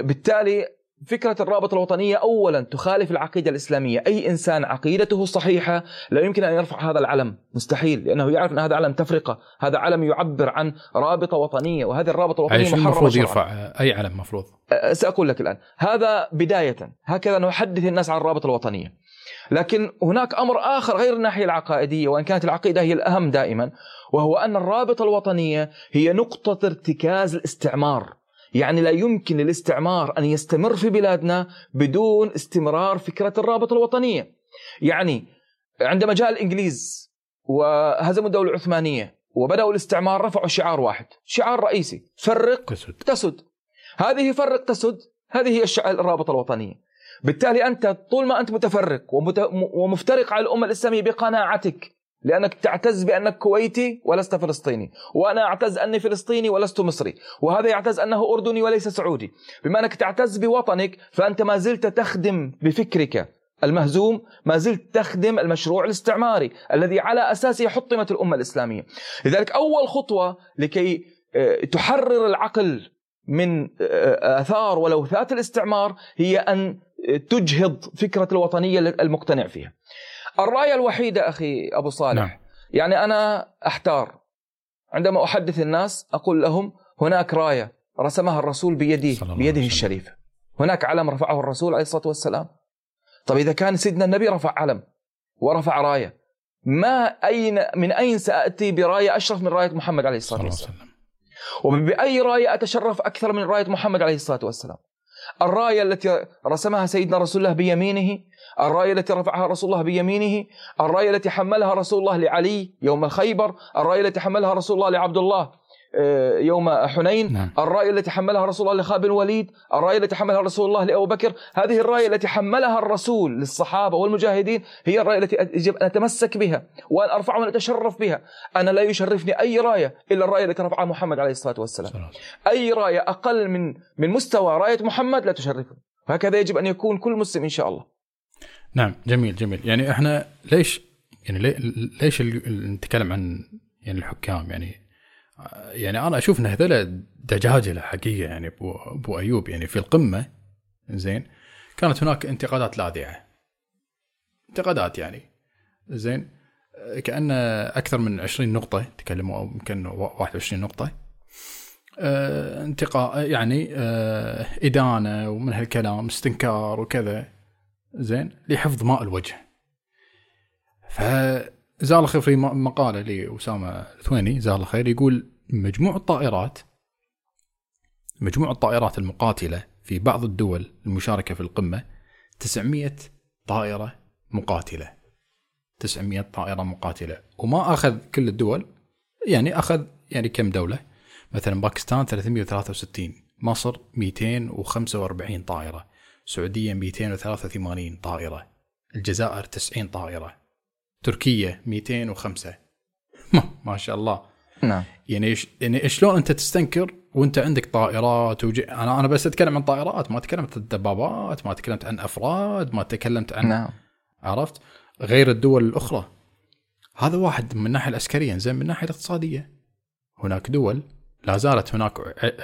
[SPEAKER 1] بالتالي فكرة الرابطة الوطنية أولا تخالف العقيدة الإسلامية. أي إنسان عقيدته صحيحة لا يمكن أن يرفع هذا العلم. مستحيل لأنه يعرف أن هذا علم تفرقة. هذا علم يعبر عن رابطة وطنية وهذه الرابطة
[SPEAKER 2] أي
[SPEAKER 1] الوطنية محرمة
[SPEAKER 2] المفروض. يرفع؟ أي علم مفروض؟
[SPEAKER 1] أه، سأقول لك الآن. هذا بداية. هكذا نحدث الناس عن الرابطة الوطنية. لكن هناك أمر آخر غير الناحية العقائدية وإن كانت العقيدة هي الأهم دائما وهو أن الرابطة الوطنية هي نقطة ارتكاز الاستعمار. يعني لا يمكن للاستعمار أن يستمر في بلادنا بدون استمرار فكرة الرابطة الوطنية. يعني عندما جاء الإنجليز وهزموا الدولة العثمانية وبدأوا الاستعمار رفعوا شعار واحد شعار رئيسي فرق
[SPEAKER 2] تسد.
[SPEAKER 1] تسد. هذه فرق تسد هذه هي الرابطة الوطنية. بالتالي أنت طول ما أنت متفرق ومفترق على الأمة الإسلامية بقناعتك لأنك تعتز بأنك كويتي ولست فلسطيني وأنا أعتز أني فلسطيني ولست مصري وهذا يعتز أنه أردني وليس سعودي. بما أنك تعتز بوطنك فأنت ما زلت تخدم بفكرك المهزوم ما زلت تخدم المشروع الاستعماري الذي على أساسه حطمت الأمة الإسلامية. لذلك أول خطوة لكي آه، تحرر العقل من آه، آثار ولوثات الاستعمار هي أن تجهض فكرة الوطنية المقتنع فيها. الراية الوحيدة أخي أبو صالح
[SPEAKER 2] نعم.
[SPEAKER 1] يعني أنا أحتار. عندما أحدث الناس أقول لهم هناك راية رسمها الرسول بيده بيده. الشريفة هناك علم رفعه الرسول عليه الصلاة والسلام. طب إذا كان سيدنا النبي رفع علم ورفع راية ما أين من أين سأتي براية أشرف من رأية محمد عليه
[SPEAKER 2] عليه
[SPEAKER 1] والسلام؟
[SPEAKER 2] وسلم.
[SPEAKER 1] وبأي راية أتشرف أكثر من رأية محمد عليه الصلاة والسلام؟ الراية التي رسمها سيدنا رسول الله بيمينه الراية التي رفعها رسول الله بيمينه الراية التي حملها رسول الله لعلي يوم الخيبر الراية التي حملها رسول الله لعبد الله. يوم حنين
[SPEAKER 2] نعم.
[SPEAKER 1] الراية التي حملها رسول الله لخالد بن الوليد الراية التي حملها رسول الله لأبو بكر هذه الراية التي حملها الرسول للصحابة والمجاهدين هي الراية التي يجب أن أتمسك بها وأن أرفعها وأن أتشرف بها. أنا لا يشرفني أي راية إلا الراية التي رفعها محمد عليه الصلاة والسلام.
[SPEAKER 2] وسلم.
[SPEAKER 1] أي راية أقل من من مستوى راية محمد لا تشرفني وهكذا يجب أن يكون كل مسلم إن شاء الله.
[SPEAKER 2] نعم جميل جميل. يعني إحنا ليش يعني لي- ليش نتكلم عن يعني الحكام؟ يعني يعني أنا أشوف ان هذول دجاجله حقيقه يعني ابو أيوب. يعني في القمة زين. كانت هناك انتقادات لاذعة. انتقادات يعني زين. كأن أكثر من 20 نقطة تكلموا يمكن 21 نقطة. آه، انتقاء يعني آه، إدانة ومن هالكلام استنكار وكذا زين لحفظ ماء الوجه. فزال الخير في مقالة لأسامة الثويني زال الخير يقول مجموع الطائرات مجموع الطائرات المقاتلة في بعض الدول المشاركة في القمة 900 طائرة مقاتلة. 900 طائرة مقاتلة. وما أخذ كل الدول يعني أخذ يعني كم دولة؟ مثلا باكستان 363 مصر 245 طائرة السعودية 283 طائرة الجزائر 90 طائرة تركيا 205 ما, (laughs) ما شاء الله.
[SPEAKER 1] نعم.
[SPEAKER 2] يعني إيش يعني شلون أنت تستنكر وأنت عندك طائرات وج... أنا أنا بس أتكلم عن طائرات ما تكلمت عن الدبابات ما تكلمت عن أفراد ما تكلمت عن
[SPEAKER 1] نعم.
[SPEAKER 2] عرفت؟ غير الدول الأخرى. هذا واحد من الناحية العسكرية زين من الناحية الاقتصادية. هناك دول لا زالت هناك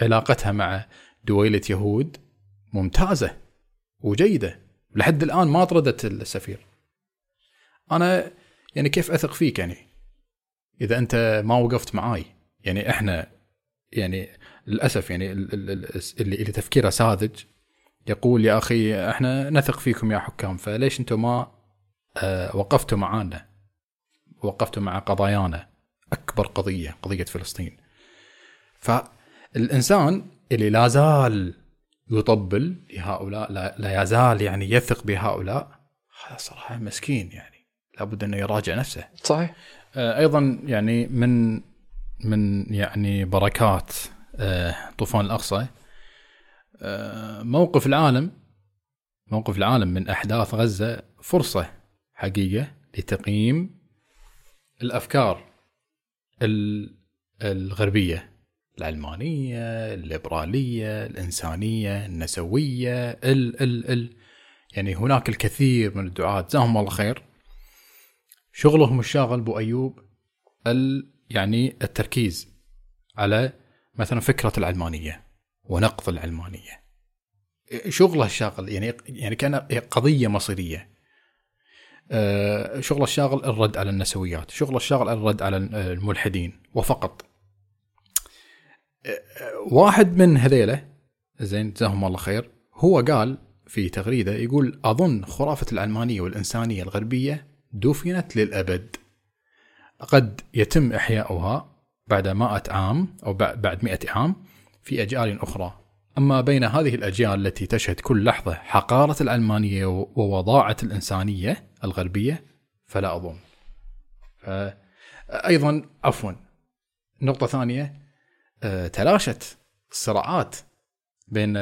[SPEAKER 2] علاقتها مع دويله يهود ممتازة وجيدة. لحد الآن ما طردت السفير. أنا يعني كيف أثق فيك يعني؟ إذا أنت ما وقفت معاي. يعني إحنا يعني للأسف يعني ال- ال- ال- اللي تفكيره ساذج يقول يا أخي إحنا نثق فيكم يا حكام فليش أنتم ما آه، وقفتوا معانا؟ وقفتوا مع قضايانا. أكبر قضية قضية فلسطين. فالإنسان اللي لا زال يطبل لهؤلاء لا, يزال يعني يثق بهؤلاء هذا صراحة مسكين يعني. لابد أنه يراجع نفسه.
[SPEAKER 1] صحيح.
[SPEAKER 2] أيضا يعني من من يعني بركات آه، طوفان الأقصى آه، موقف العالم موقف العالم من أحداث غزة فرصة حقيقة لتقييم الأفكار ال- الغربية العلمانية، الليبرالية، الإنسانية، النسوية، ال ال ال يعني هناك الكثير من الدعاة جزاهم الله خير. شغلهم الشاغل بو أيوب ال يعني التركيز على مثلا فكرة العلمانية ونقض العلمانية. شغله الشاغل يعني يعني كان قضية مصيرية. آه، شغله الشاغل الرد على النسويات شغله الشاغل الرد على الملحدين وفقط. آه، واحد من هذيله زين جزاهم الله خير هو قال في تغريده يقول أظن خرافة العلمانية والإنسانية الغربية دفنت للأبد. قد يتم إحياؤها بعد 100 عام أو بعد 100 عام في أجيال أخرى. أما بين هذه الأجيال التي تشهد كل لحظة حقارة العلمانيه ووضاعة الإنسانية الغربية فلا أظن. أيضا عفوا نقطة ثانية آه، تلاشت الصراعات بين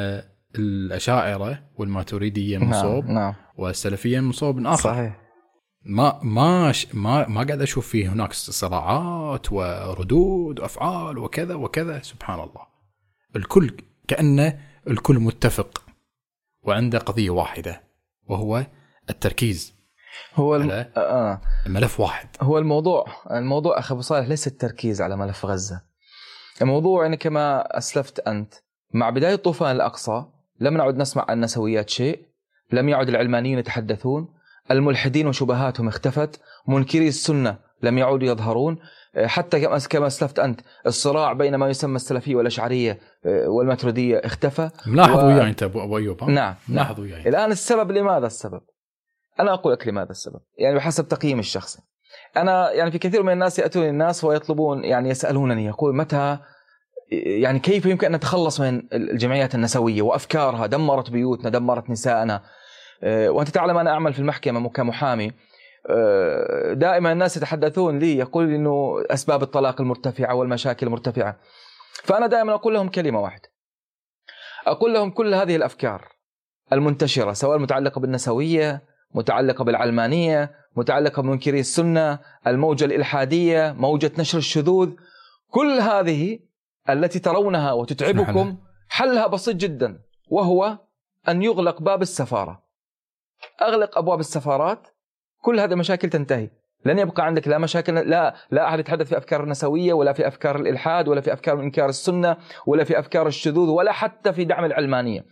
[SPEAKER 2] الأشاعرة والماتريدية من
[SPEAKER 1] نعم
[SPEAKER 2] صوب
[SPEAKER 1] نعم.
[SPEAKER 2] والسلفية من صوب آخر.
[SPEAKER 1] صحيح.
[SPEAKER 2] ما ما ش- ما ما قاعد أشوف فيه هناك صراعات وردود وأفعال وكذا وكذا. سبحان الله. الكل كأنه الكل متفق وعنده قضية واحدة وهو التركيز
[SPEAKER 1] هو الم...
[SPEAKER 2] على
[SPEAKER 1] آه.
[SPEAKER 2] ملف واحد.
[SPEAKER 1] هو الموضوع الموضوع أخي أبو صالح ليس التركيز على ملف غزة. الموضوع يعني كما أسلفت أنت مع بداية طوفان الأقصى لم نعد نسمع عن نسويات شيء لم يعد العلمانيين يتحدثون الملحدين وشبهاتهم اختفت منكري السنة لم يعودوا يظهرون حتى كما أسلفت أنت الصراع بين ما يسمى السلفية والأشعرية آه، والماتريديه اختفى
[SPEAKER 2] ملاحظ
[SPEAKER 1] و-
[SPEAKER 2] وياي أنت ابو أيوب؟
[SPEAKER 1] نعم نعم
[SPEAKER 2] ملاحظ وياي
[SPEAKER 1] الآن السبب لماذا السبب؟ أنا أقول لك لماذا السبب، يعني بحسب تقييمي الشخصي. أنا يعني في كثير من الناس يأتوني الناس ويطلبون يعني يسألونني يقول متى يعني كيف يمكن أن نتخلص من الجمعيات النسوية وأفكارها دمرت بيوتنا، دمرت نساءنا. آه، وأنت تعلم أنا أعمل في المحكمة كمحامي آه، دائما الناس يتحدثون لي يقول إنه أسباب الطلاق المرتفعة والمشاكل المرتفعة. فأنا دائما أقول لهم كلمة واحدة. أقول لهم كل هذه الأفكار المنتشرة سواء المتعلقه بالنسوية، متعلقة بالعلمانية، متعلقة بمنكري السنة، الموجة الإلحادية، موجة نشر الشذوذ، كل هذه التي ترونها وتتعبكم حلها بسيط جدا وهو أن يغلق باب السفارة. أغلق أبواب السفارات كل هذه المشاكل تنتهي. لن يبقى عندك لا مشاكل لا لا أحد يتحدث في أفكار النسويه ولا في أفكار الإلحاد ولا في أفكار إنكار السنة ولا في أفكار الشذوذ ولا حتى في دعم العلمانية.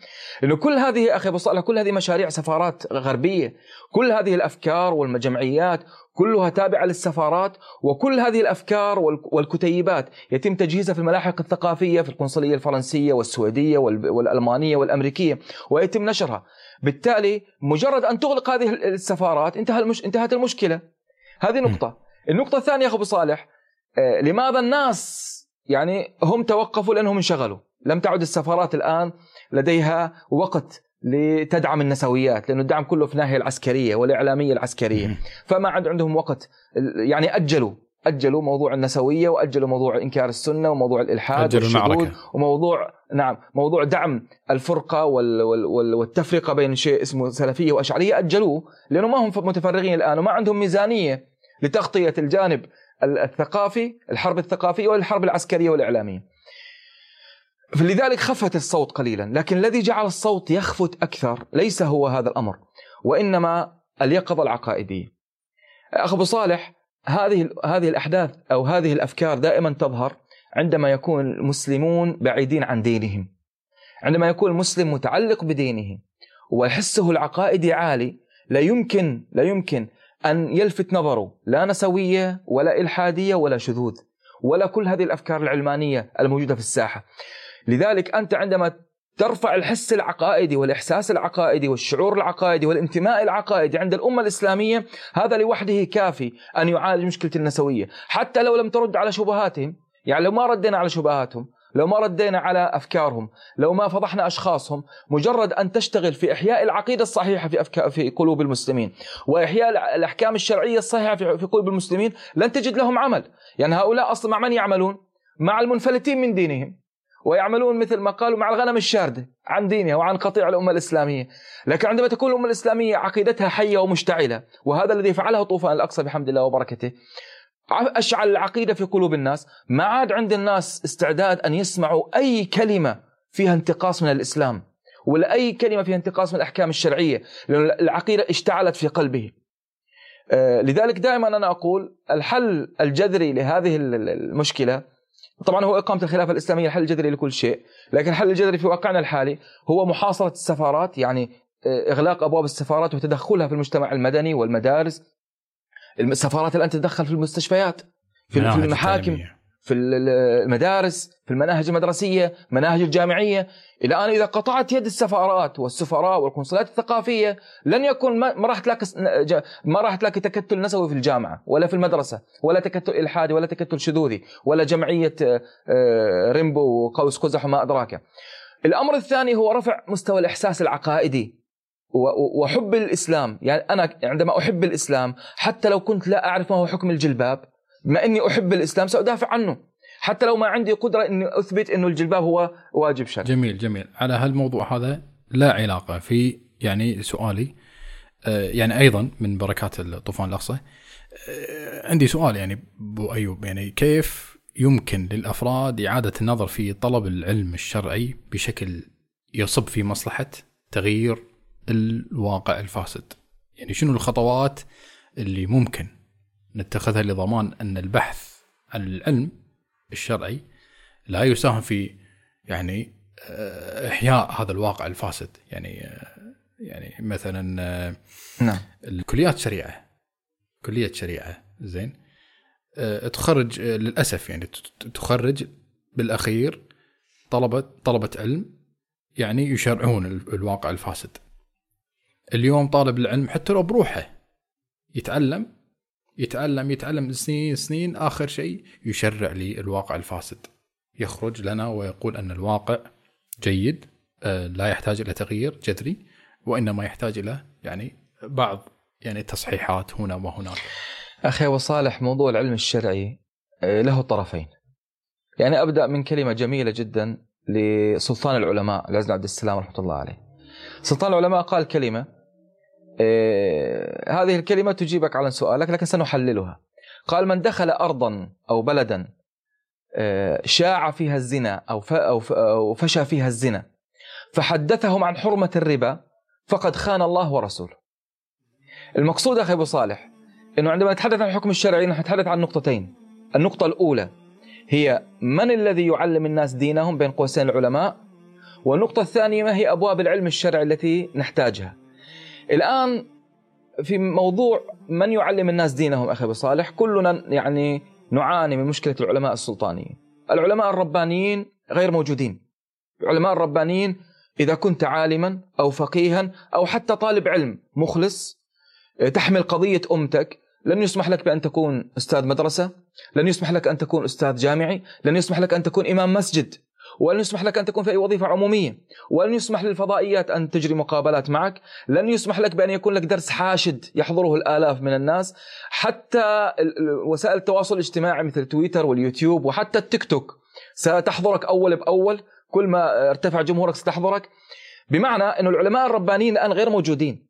[SPEAKER 1] لأنه كل هذه أخي أبو صالح كل هذه مشاريع سفارات غربية، كل هذه الأفكار والجمعيات كلها تابعة للسفارات وكل هذه الأفكار وال- والكتيبات يتم تجهيزها في الملاحق الثقافية في القنصلية الفرنسية والسويدية وال- والألمانية والأمريكية ويتم نشرها. بالتالي مجرد أن تغلق هذه السفارات انتهى. انتهت المشكلة. هذه نقطة. النقطة الثانية يا اخو صالح آه، لماذا الناس يعني هم توقفوا لأنهم انشغلوا، لم تعد السفارات الآن لديها وقت لتدعم النسويات لأنه الدعم كله في الناحية العسكرية والإعلامية العسكرية. فما عاد عندهم وقت يعني أجلوا. أجلوا موضوع النسوية وأجلوا موضوع إنكار السنة وموضوع
[SPEAKER 2] الإلحاد
[SPEAKER 1] والشذوذ. وموضوع نعم موضوع دعم الفرقة وال وال وال والتفرقة بين شيء اسمه سلفية وأشعرية أجلوه لأنه ما هم متفرغين الآن وما عندهم ميزانية لتغطية الجانب الثقافي الحرب الثقافية والحرب العسكرية والإعلامية. فلذلك خفت الصوت قليلا، لكن الذي جعل الصوت يخفت أكثر ليس هو هذا الأمر، وإنما اليقظة العقائدية. اخ ابو صالح هذه هذه الأحداث أو هذه الأفكار دائما تظهر عندما يكون المسلمون بعيدين عن دينهم. عندما يكون المسلم متعلق بدينه وحسه العقائدي عالي لا يمكن لا يمكن أن يلفت نظره لا نسوية ولا إلحادية ولا شذوذ ولا كل هذه الأفكار العلمانية الموجودة في الساحة. لذلك أنت عندما ترفع الحس العقائدي والإحساس العقائدي والشعور العقائدي والانتماء العقائدي عند الأمة الإسلامية هذا لوحده كافي أن يعالج مشكلة النسوية، حتى لو لم ترد على شبهاتهم، يعني لو ما ردنا على شبهاتهم، لو ما ردينا على أفكارهم لو ما فضحنا أشخاصهم مجرد أن تشتغل في إحياء العقيدة الصحيحة في أفكار في قلوب المسلمين وإحياء الأحكام الشرعية الصحيحة في قلوب المسلمين لن تجد لهم عمل. يعني هؤلاء أصلا مع من يعملون؟ مع المنفلتين من دينهم. ويعملون مثل ما قالوا مع الغنم الشاردة عن دينها وعن قطيع الأمة الإسلامية. لكن عندما تكون الأمة الإسلامية عقيدتها حية ومشتعلة وهذا الذي فعله طوفان الأقصى بحمد الله وبركته أشعل العقيدة في قلوب الناس. ما عاد عند الناس استعداد أن يسمعوا أي كلمة فيها انتقاص من الإسلام ولا أي كلمة فيها انتقاص من الأحكام الشرعية لأن العقيدة اشتعلت في قلبه. آه، لذلك دائما أنا أقول الحل الجذري لهذه المشكلة طبعا هو إقامة الخلافة الإسلامية الحل الجذري لكل شيء لكن الحل الجذري في واقعنا الحالي هو محاصرة السفارات يعني آه، إغلاق أبواب السفارات وتدخلها في المجتمع المدني والمدارس. السفارات الآن تتدخل في المستشفيات في المحاكم. في المدارس في المناهج المدرسية المناهج الجامعية. إلى أن إذا قطعت يد السفارات والسفراء والقنصلات الثقافية لن يكون ما راح تلاقي ما راح تلاقي تكتل نسوي في الجامعة ولا في المدرسة ولا تكتل إلحادي ولا تكتل شذوذي ولا جمعية آه، ريمبو وقوس قزح وما أدراك. الأمر الثاني هو رفع مستوى الإحساس العقائدي وحب الإسلام. يعني أنا عندما أحب الإسلام حتى لو كنت لا اعرف ما هو حكم الجلباب بما إني أحب الإسلام سأدافع عنه. حتى لو ما عندي قدرة إني أثبت إنه الجلباب هو واجب شرعي.
[SPEAKER 2] جميل جميل. على هالموضوع هذا لا علاقة في يعني سؤالي آه، يعني أيضا من بركات الطوفان الأقصى. آه، عندي سؤال يعني أبو أيوب يعني كيف يمكن للأفراد إعادة النظر في طلب العلم الشرعي بشكل يصب في مصلحة تغيير الواقع الفاسد؟ يعني شنو الخطوات اللي ممكن نتخذها لضمان أن البحث عن العلم الشرعي لا يساهم في يعني آه، إحياء هذا الواقع الفاسد. يعني آه، يعني مثلا آه، نعم. الكليات شريعة. كلية شريعة زين. تخرج للأسف يعني تخرج بالأخير طلبة طلبة علم يعني يشرعون الواقع الفاسد. اليوم طالب العلم حتى لو بروحه يتعلم يتعلم يتعلم سنين سنين آخر شيء يشرع لي الواقع الفاسد يخرج لنا ويقول أن الواقع جيد آه، لا يحتاج إلى تغيير جذري وإنما يحتاج إلى يعني بعض يعني تصحيحات هنا وهناك.
[SPEAKER 1] أخي وصالح موضوع العلم الشرعي آه، له طرفين. يعني أبدأ من كلمة جميلة جدا لسلطان العلماء العز عبد السلام رحمة الله عليه. سلطان العلماء قال كلمة إيه هذه الكلمة تجيبك على سؤالك لكن سنحللها. قال من دخل أرضا أو بلدا إيه شاع فيها الزنا أو فشى فيها الزنا فحدثهم عن حرمة الربا فقد خان الله ورسوله. المقصود أخي أبو صالح أنه عندما نتحدث عن الحكم الشرعي نتحدث عن نقطتين. النقطة الأولى هي من الذي يعلم الناس دينهم بين قوسين العلماء؟ والنقطة الثانية ما هي أبواب العلم الشرعي التي نحتاجها؟ الآن في موضوع من يعلم الناس دينهم أخي صالح؟ كلنا يعني نعاني من مشكلة العلماء السلطانيين. العلماء الربانيين غير موجودين. العلماء الربانيين إذا كنت عالما أو فقيها أو حتى طالب علم مخلص تحمل قضية أمتك. لن يسمح لك بأن تكون أستاذ مدرسة لن يسمح لك أن تكون أستاذ جامعي لن يسمح لك أن تكون إمام مسجد. ولن يسمح لك أن تكون في أي وظيفة عمومية. ولن يسمح للفضائيات أن تجري مقابلات معك. لن يسمح لك بأن يكون لك درس حاشد يحضره الآلاف من الناس. حتى وسائل التواصل الاجتماعي مثل تويتر واليوتيوب وحتى التيك توك ستحضرك أول بأول. كل ما ارتفع جمهورك ستحضرك. بمعنى أن العلماء الربانيين الآن غير موجودين.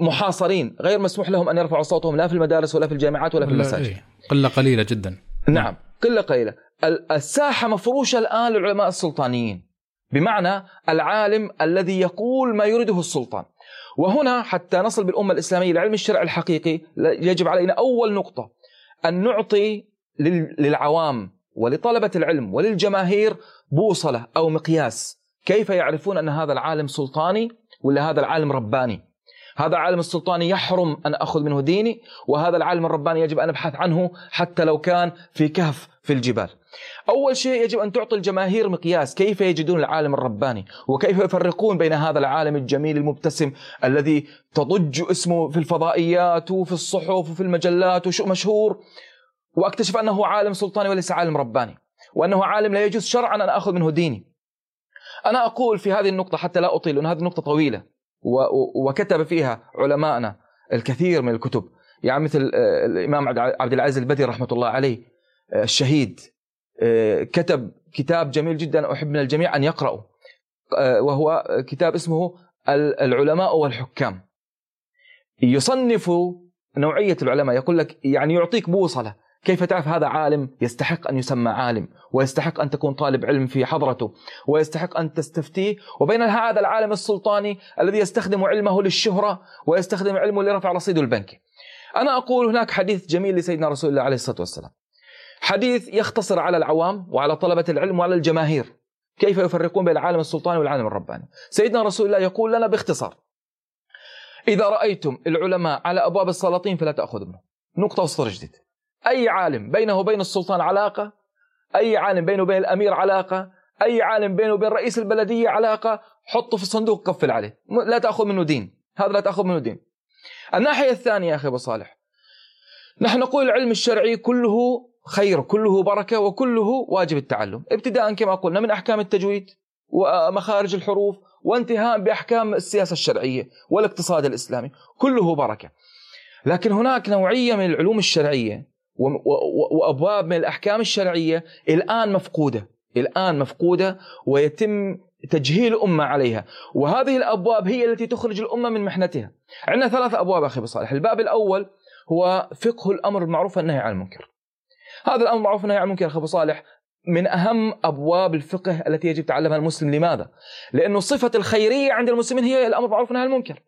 [SPEAKER 1] محاصرين. غير مسموح لهم أن يرفعوا صوتهم لا في المدارس ولا في الجامعات ولا في المساجد. إيه.
[SPEAKER 2] قلة قليلة جدا.
[SPEAKER 1] نعم. قلة قليلة الساحة مفروشة الآن للعلماء السلطانيين. بمعنى العالم الذي يقول ما يريده السلطان. وهنا حتى نصل بالأمة الإسلامية لعلم الشرع الحقيقي يجب علينا أول نقطة. أن نعطي للعوام ولطلبة العلم وللجماهير بوصلة أو مقياس. كيف يعرفون أن هذا العالم سلطاني ولا هذا العالم رباني؟ هذا العالم السلطاني يحرم أن أخذ منه ديني وهذا العالم الرباني يجب أن أبحث عنه حتى لو كان في كهف في الجبال. أول شيء يجب أن تعطي الجماهير مقياس كيف يجدون العالم الرباني وكيف يفرقون بين هذا العالم الجميل المبتسم الذي تضج اسمه في الفضائيات وفي الصحف وفي المجلات وشو مشهور وأكتشف أنه عالم سلطاني وليس عالم رباني وأنه عالم لا يجوز شرعا أن أخذ منه ديني. أنا أقول في هذه النقطة حتى لا أطيل لأن هذه النقطة طويلة. وكتب فيها علماءنا الكثير من الكتب. يعني مثل آه، الإمام عبد العزيز البدري رحمة الله عليه آه، الشهيد آه، كتب كتاب جميل جدا أحب من الجميع أن يقرأوا وهو كتاب اسمه العلماء والحكام. يصنف نوعية العلماء يقول لك يعني يعطيك بوصلة. كيف تعرف هذا عالم يستحق أن يسمى عالم ويستحق أن تكون طالب علم في حضرته ويستحق أن تستفتيه؟ وبين هذا العالم السلطاني الذي يستخدم علمه للشهرة ويستخدم علمه لرفع رصيد البنك. أنا أقول هناك حديث جميل لسيدنا رسول الله عليه الصلاة والسلام. حديث يختصر على العوام وعلى طلبة العلم وعلى الجماهير. كيف يفرقون بين العالم السلطاني والعالم الرباني؟ سيدنا رسول الله يقول لنا باختصار. إذا رأيتم العلماء على أبواب السلاطين فلا تأخذوا منهم. نقطة وسطر جديد. أي عالم بينه وبين السلطان علاقة أي عالم بينه وبين الأمير علاقة أي عالم بينه وبين رئيس البلدية علاقة حطه في الصندوق قفل عليه. لا تأخذ منه دين. هذا لا تأخذ منه دين. الناحية الثانية أخي أبو صالح نحن نقول العلم الشرعي كله خير كله بركة وكله واجب التعلم. ابتداء كما قلنا من أحكام التجويد ومخارج الحروف وانتهاء بأحكام السياسة الشرعية والاقتصاد الإسلامي. كله بركة. لكن هناك نوعية من العلوم الشرعية وأبواب من الأحكام الشرعية الآن مفقودة الآن مفقودة ويتم تجهيل الأمة عليها. وهذه الأبواب هي التي تخرج الأمة من محنتها. عندنا ثلاث أبواب أخي بصالح الباب الأول هو فقه الأمر بالمعروف والنهي عن المنكر. هذا الأمر بالمعروف والنهي عن المنكر أخي صالح من أهم أبواب الفقه التي يجب تعلمها المسلم. لماذا؟ لأنه صفة الخيرية عند المسلمين هي الأمر بالمعروف والنهي عن المنكر.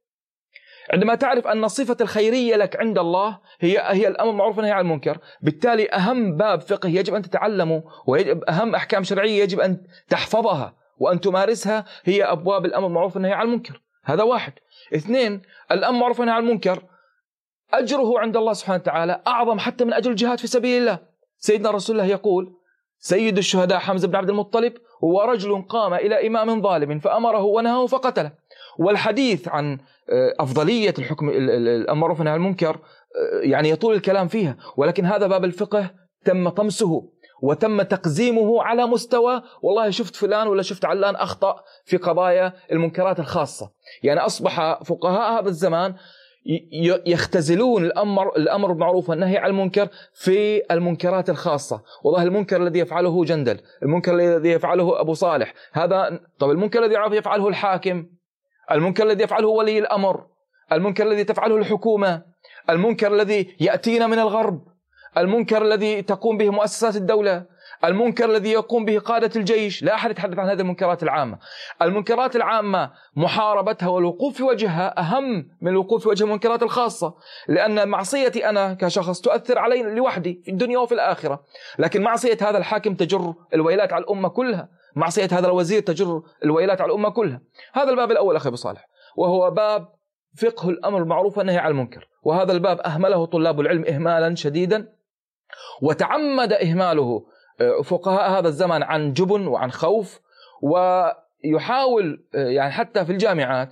[SPEAKER 1] عندما تعرف أن صفة الخيرية لك عند الله هي هي الأمر بالمعروف والنهي عن المنكر، بالتالي أهم باب فقه يجب أن تتعلمه ويجب أهم أحكام شرعية يجب أن تحفظها وأن تمارسها هي أبواب الأمر بالمعروف والنهي عن المنكر. هذا واحد. اثنين الأمر بالمعروف والنهي عن المنكر أجره عند الله سبحانه وتعالى أعظم حتى من اجر الجهاد في سبيل الله. سيدنا رسول الله يقول سيد الشهداء حمزة بن عبد المطلب هو رجل قام إلى إمام ظالم فأمره ونهاه فقتله والحديث عن آه، أفضلية الحكم الأمر عن المنكر آه، يعني يطول الكلام فيها ولكن هذا باب الفقه تم طمسه وتم تقزيمه على مستوى والله شفت فلان ولا شفت علان أخطأ في قضايا المنكرات الخاصة. يعني أصبح فقهاء هذا الزمان يختزلون الأمر الأمر بالمعروف والنهي عن المنكر في المنكرات الخاصة، والله المنكر الذي يفعله جندل، المنكر الذي يفعله أبو صالح، هذا طب المنكر الذي يفعله الحاكم، المنكر الذي يفعله ولي الأمر، المنكر الذي تفعله الحكومة، المنكر الذي يأتينا من الغرب، المنكر الذي تقوم به مؤسسات الدولة، المنكر الذي يقوم به قادة الجيش لا أحد يتحدث عن هذه المنكرات العامة. المنكرات العامة محاربتها والوقوف في وجهها أهم من الوقوف في وجه المنكرات الخاصة لأن معصيتي أنا كشخص تؤثر علي لوحدي في الدنيا وفي الآخرة. لكن معصية هذا الحاكم تجر الويلات على الأمة كلها. معصية هذا الوزير تجر الويلات على الأمة كلها. هذا الباب الأول أخي أبو صالح. وهو باب فقه الأمر بالمعروف والنهي عن المنكر. وهذا الباب أهمله طلاب العلم إهمالا شديدا. وتعمد إهماله فقهاء هذا الزمن عن جبن وعن خوف. ويحاول يعني حتى في الجامعات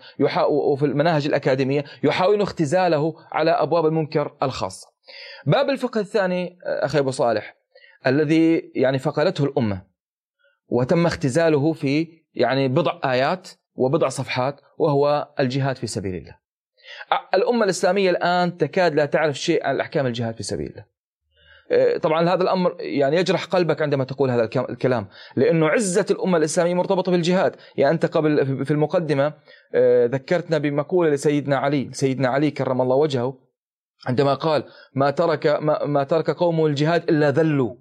[SPEAKER 1] وفي المناهج الأكاديمية يحاولون اختزاله على أبواب المنكر الخاصة. باب الفقه الثاني أخي أبو صالح الذي يعني فقدته الأمة. وتم اختزاله في يعني بضع آيات وبضع صفحات وهو الجهاد في سبيل الله. الأمة الإسلامية الآن تكاد لا تعرف شيء عن الأحكام الجهاد في سبيل الله. آه، طبعا هذا الأمر يعني يجرح قلبك عندما تقول هذا الكلام لأنه عزة الأمة الإسلامية مرتبطة بالجهاد. يعني أنت قبل في المقدمة آه، ذكرتنا بمقولة لسيدنا علي سيدنا علي كرم الله وجهه عندما قال ما ترك ما, ما ترك قومه الجهاد إلا ذلوا.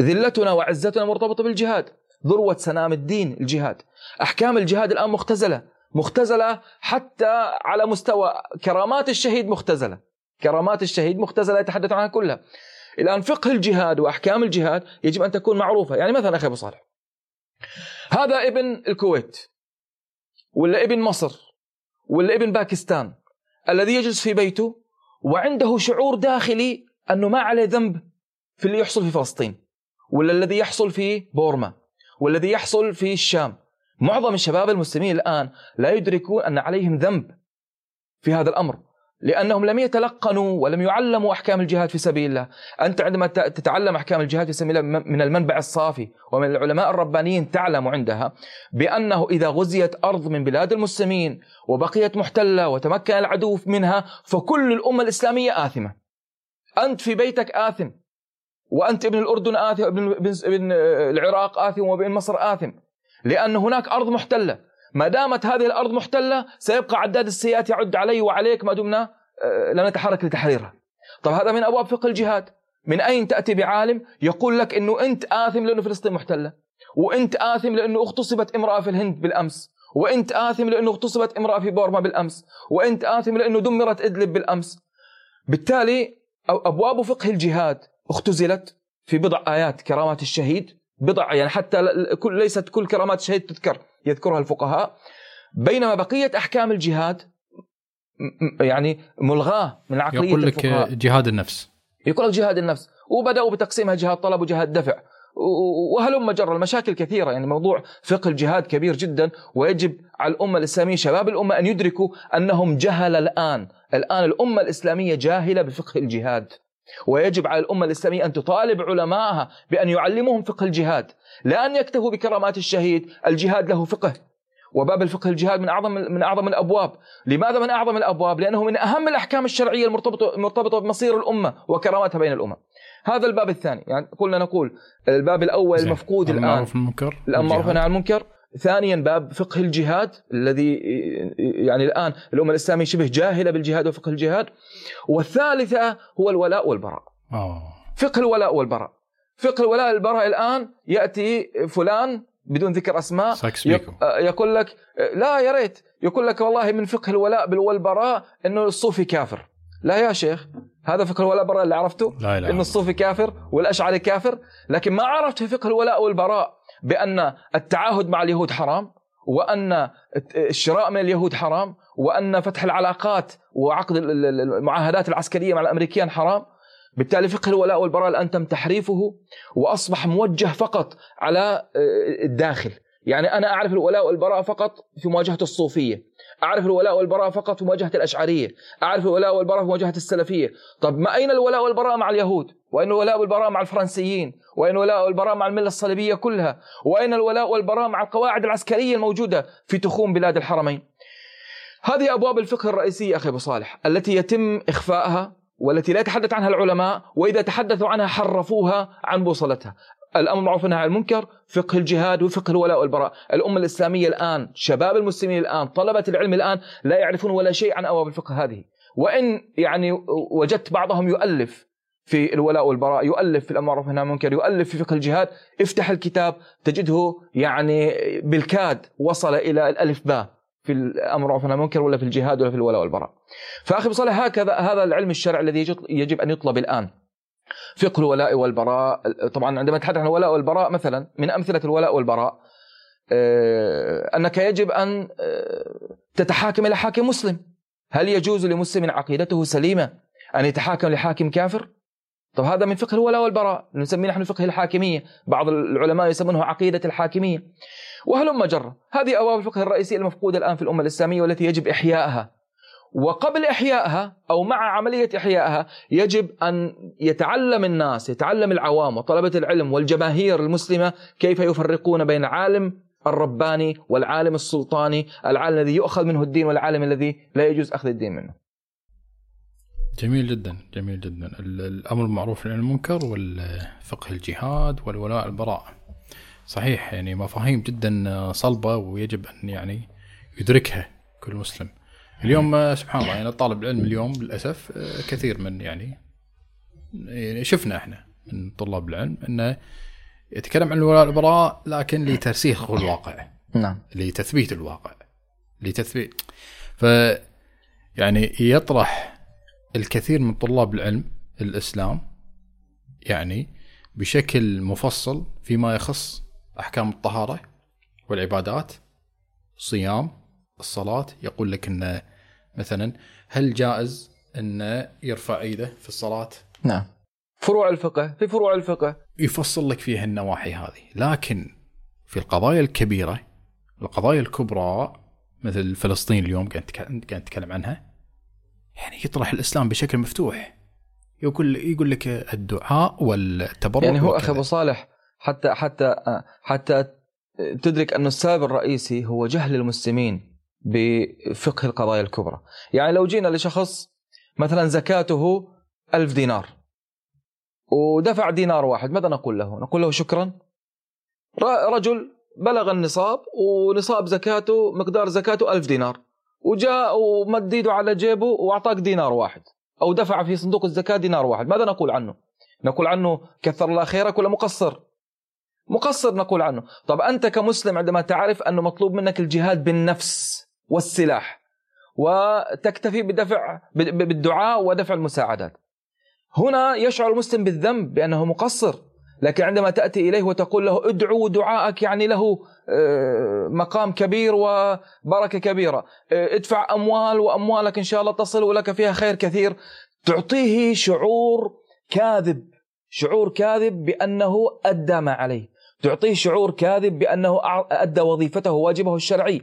[SPEAKER 1] ذلتنا وعزتنا مرتبطة بالجهاد. ذروة سنام الدين الجهاد. أحكام الجهاد الآن مختزلة. مختزلة حتى على مستوى كرامات الشهيد مختزلة. كرامات الشهيد مختزلة يتحدث عنها كلها. الآن فقه الجهاد وأحكام الجهاد يجب أن تكون معروفة. يعني مثلا أخي أبو صالح. هذا ابن الكويت ولا ابن مصر ولا ابن باكستان الذي يجلس في بيته وعنده شعور داخلي أنه ما عليه ذنب في اللي يحصل في فلسطين. ولا الذي يحصل في بورما والذي يحصل في الشام. معظم الشباب المسلمين الآن لا يدركون أن عليهم ذنب في هذا الأمر لأنهم لم يتلقنوا ولم يعلموا أحكام الجهاد في سبيل الله. أنت عندما تتعلم أحكام الجهاد في سبيل الله من المنبع الصافي ومن العلماء الربانيين تعلم عندها بأنه إذا غزيت أرض من بلاد المسلمين وبقيت محتلة وتمكن العدو منها فكل الأمة الإسلامية آثمة. أنت في بيتك آثم وأنت ابن الأردن آثم ابن, ابن العراق آثم وابن مصر آثم لأن هناك أرض محتلة ما دامت هذه الأرض محتلة سيبقى عداد السيئات يعد علي وعليك ما دمنا آه، لا نتحرك لتحريرها. طب هذا من أبواب فقه الجهاد. من أين تأتي بعالم يقول لك إنه أنت آثم لأنه فلسطين محتلة، وأنت آثم لأنه اغتصبت امرأة في الهند بالأمس، وأنت آثم لأنه اغتصبت امرأة في بورما بالأمس، وأنت آثم لأنه دمرت إدلب بالأمس. بالتالي أبواب فقه الجهاد اختزلت في بضع آيات كرامات الشهيد. بضع يعني حتى ليست كل كرامات الشهيد تذكر يذكرها الفقهاء. بينما بقية أحكام الجهاد يعني ملغاة من عقلية
[SPEAKER 2] يقول لك الفقهاء. جهاد النفس.
[SPEAKER 1] يقول لك جهاد النفس. وبدأوا بتقسيمها جهاد طلب وجهاد دفع. وهلم جرى المشاكل كثيرة. يعني موضوع فقه الجهاد كبير جدا ويجب على الأمة الإسلامية شباب الأمة أن يدركوا أنهم جهل الآن. الآن الأمة الإسلامية جاهلة بفقه الجهاد. ويجب على الأمة الإسلامية أن تطالب علماءها بأن يعلموهم فقه الجهاد لا أن يكتفوا بكرامات الشهيد الجهاد له فقه. وباب الفقه الجهاد من أعظم من أعظم الأبواب، لماذا من أعظم الأبواب؟ لأنه من أهم الأحكام الشرعية المرتبطه المرتبطه بمصير الأمة وكرامتها بين الأمم. هذا الباب الثاني، يعني كنا نقول الباب الأول المفقود الان
[SPEAKER 2] المعروف المنكر
[SPEAKER 1] الأمر عن المنكر، ثانيا باب فقه الجهاد الذي يعني الآن الأمة الإسلامية شبه جاهلة بالجهاد وفقه الجهاد. والثالثة هو الولاء والبراء.
[SPEAKER 2] أوه.
[SPEAKER 1] فقه الولاء والبراء. فقه الولاء والبراء الآن يأتي فلان بدون ذكر أسماء يقول لك لا يا ريت يقول لك والله من فقه الولاء والبراء إنه الصوفي كافر. لا يا شيخ هذا فقه الولاء والبراء اللي عرفته
[SPEAKER 2] لا لا
[SPEAKER 1] إنه الصوفي كافر والأشعري كافر لكن ما عرفت في فقه الولاء والبراء. بأن التعاهد مع اليهود حرام وأن الشراء من اليهود حرام وأن فتح العلاقات وعقد المعاهدات العسكرية مع الأمريكان حرام. بالتالي فقه الولاء والبراء الآن تم تحريفه وأصبح موجه فقط على آه، الداخل. يعني أنا أعرف الولاء والبراء فقط في مواجهة الصوفية أعرف الولاء والبراء فقط في مواجهة الأشعرية أعرف الولاء والبراء في مواجهة السلفية. طب ما أين الولاء والبراء مع اليهود؟ وأين الولاء والبراء مع الفرنسيين؟ وأين الولاء والبراء مع الملة الصليبية كلها؟ وأين الولاء والبراء مع القواعد العسكرية الموجودة في تخوم بلاد الحرمين؟ هذه أبواب الفقه الرئيسية أخي أبو صالح التي يتم إخفاءها والتي لا يتحدث عنها العلماء وإذا تحدثوا عنها حرفوها عن بوصلتها. الأمر معروف والنهي عن المنكر فقه الجهاد وفقه الولاء والبراء. الأمة الإسلامية الآن شباب المسلمين الآن طلبة العلم الآن لا يعرفون ولا شيء عن ابواب الفقه هذه. وإن يعني وجدت بعضهم يؤلف في الولاء والبراء يؤلف في الأمر والنهي عن المنكر يؤلف في فقه الجهاد افتح الكتاب تجده يعني بالكاد وصل إلى الألف باء في الأمر والنهي عن المنكر ولا في الجهاد ولا في الولاء والبراء. فأخي بصالح هكذا هذا العلم الشرعي الذي يجب أن يطلب الآن. فقه الولاء والبراء طبعا عندما نتحدث عن الولاء والبراء مثلا من أمثلة الولاء والبراء آه، أنك يجب أن آه، تتحاكم إلى حاكم مسلم. هل يجوز لمسلم عقيدته سليمة أن يتحاكم لحاكم كافر؟ طب هذا من فقه الولاء والبراء نسميه نحن فقه الحاكمية. بعض العلماء يسمونه عقيدة الحاكمية. وهلم جرة. هذه أبواب الفقه الرئيسية المفقودة الآن في الأمة الإسلامية والتي يجب إحيائها وقبل إحيائها أو مع عملية إحيائها يجب أن يتعلم الناس يتعلم العوام وطلبة العلم والجماهير المسلمة كيف يفرقون بين العالم الرباني والعالم السلطاني العالم الذي يؤخذ منه الدين والعالم الذي لا يجوز أخذ الدين منه.
[SPEAKER 2] جميل جدا جميل جدا. الأمر المعروف عن المنكر والفقه الجهاد والولاء البراء. صحيح يعني مفاهيم جدا صلبة ويجب أن يعني يدركها كل مسلم. اليوم آه، سبحان الله يعني طالب العلم اليوم للأسف آه، كثير من يعني يعني شفنا إحنا من طلاب العلم انه يتكلم عن الولاء والبراء لكن لترسيخ الواقع
[SPEAKER 1] نعم.
[SPEAKER 2] لتثبيت الواقع لتثبيت. ف يعني يطرح الكثير من طلاب العلم الإسلام يعني بشكل مفصل فيما يخص أحكام الطهارة والعبادات صيام الصلاة يقول لك انه مثلا هل جائز انه يرفع إيده في الصلاة؟
[SPEAKER 1] نعم. فروع الفقه في فروع الفقه
[SPEAKER 2] يفصل لك فيها النواحي هذه، لكن في القضايا الكبيرة القضايا الكبرى مثل فلسطين اليوم قاعد قاعد نتكلم عنها يعني يطرح الإسلام بشكل مفتوح يقول يقول لك الدعاء والتبرع
[SPEAKER 1] يعني هو
[SPEAKER 2] وكذا.
[SPEAKER 1] أخي أبو صالح حتى حتى حتى تدرك أن السبب الرئيسي هو جهل المسلمين بفقه القضايا الكبرى. يعني لو جينا لشخص مثلا زكاته ألف دينار ودفع دينار واحد ماذا نقول له؟ نقول له شكرا. رجل بلغ النصاب ونصاب زكاته مقدار زكاته ألف دينار. وجاء ومد إيده على جيبه وأعطاك دينار واحد. أو دفع في صندوق الزكاة دينار واحد. ماذا نقول عنه؟ نقول عنه كثر الله خيرك ولا مقصر؟ مقصر نقول عنه. طب أنت كمسلم عندما تعرف أنه مطلوب منك الجهاد بالنفس والسلاح وتكتفي بدفع بالدعاء ودفع المساعدات. هنا يشعر المسلم بالذنب بأنه مقصر لكن عندما تأتي إليه وتقول له ادعو دعاءك يعني له آه، مقام كبير وبركة كبيرة آه، ادفع أموال وأموالك إن شاء الله تصل ولك فيها خير كثير. تعطيه شعور كاذب شعور كاذب بأنه أدى ما عليه. تعطيه شعور كاذب بأنه أدى وظيفته وواجبه الشرعي.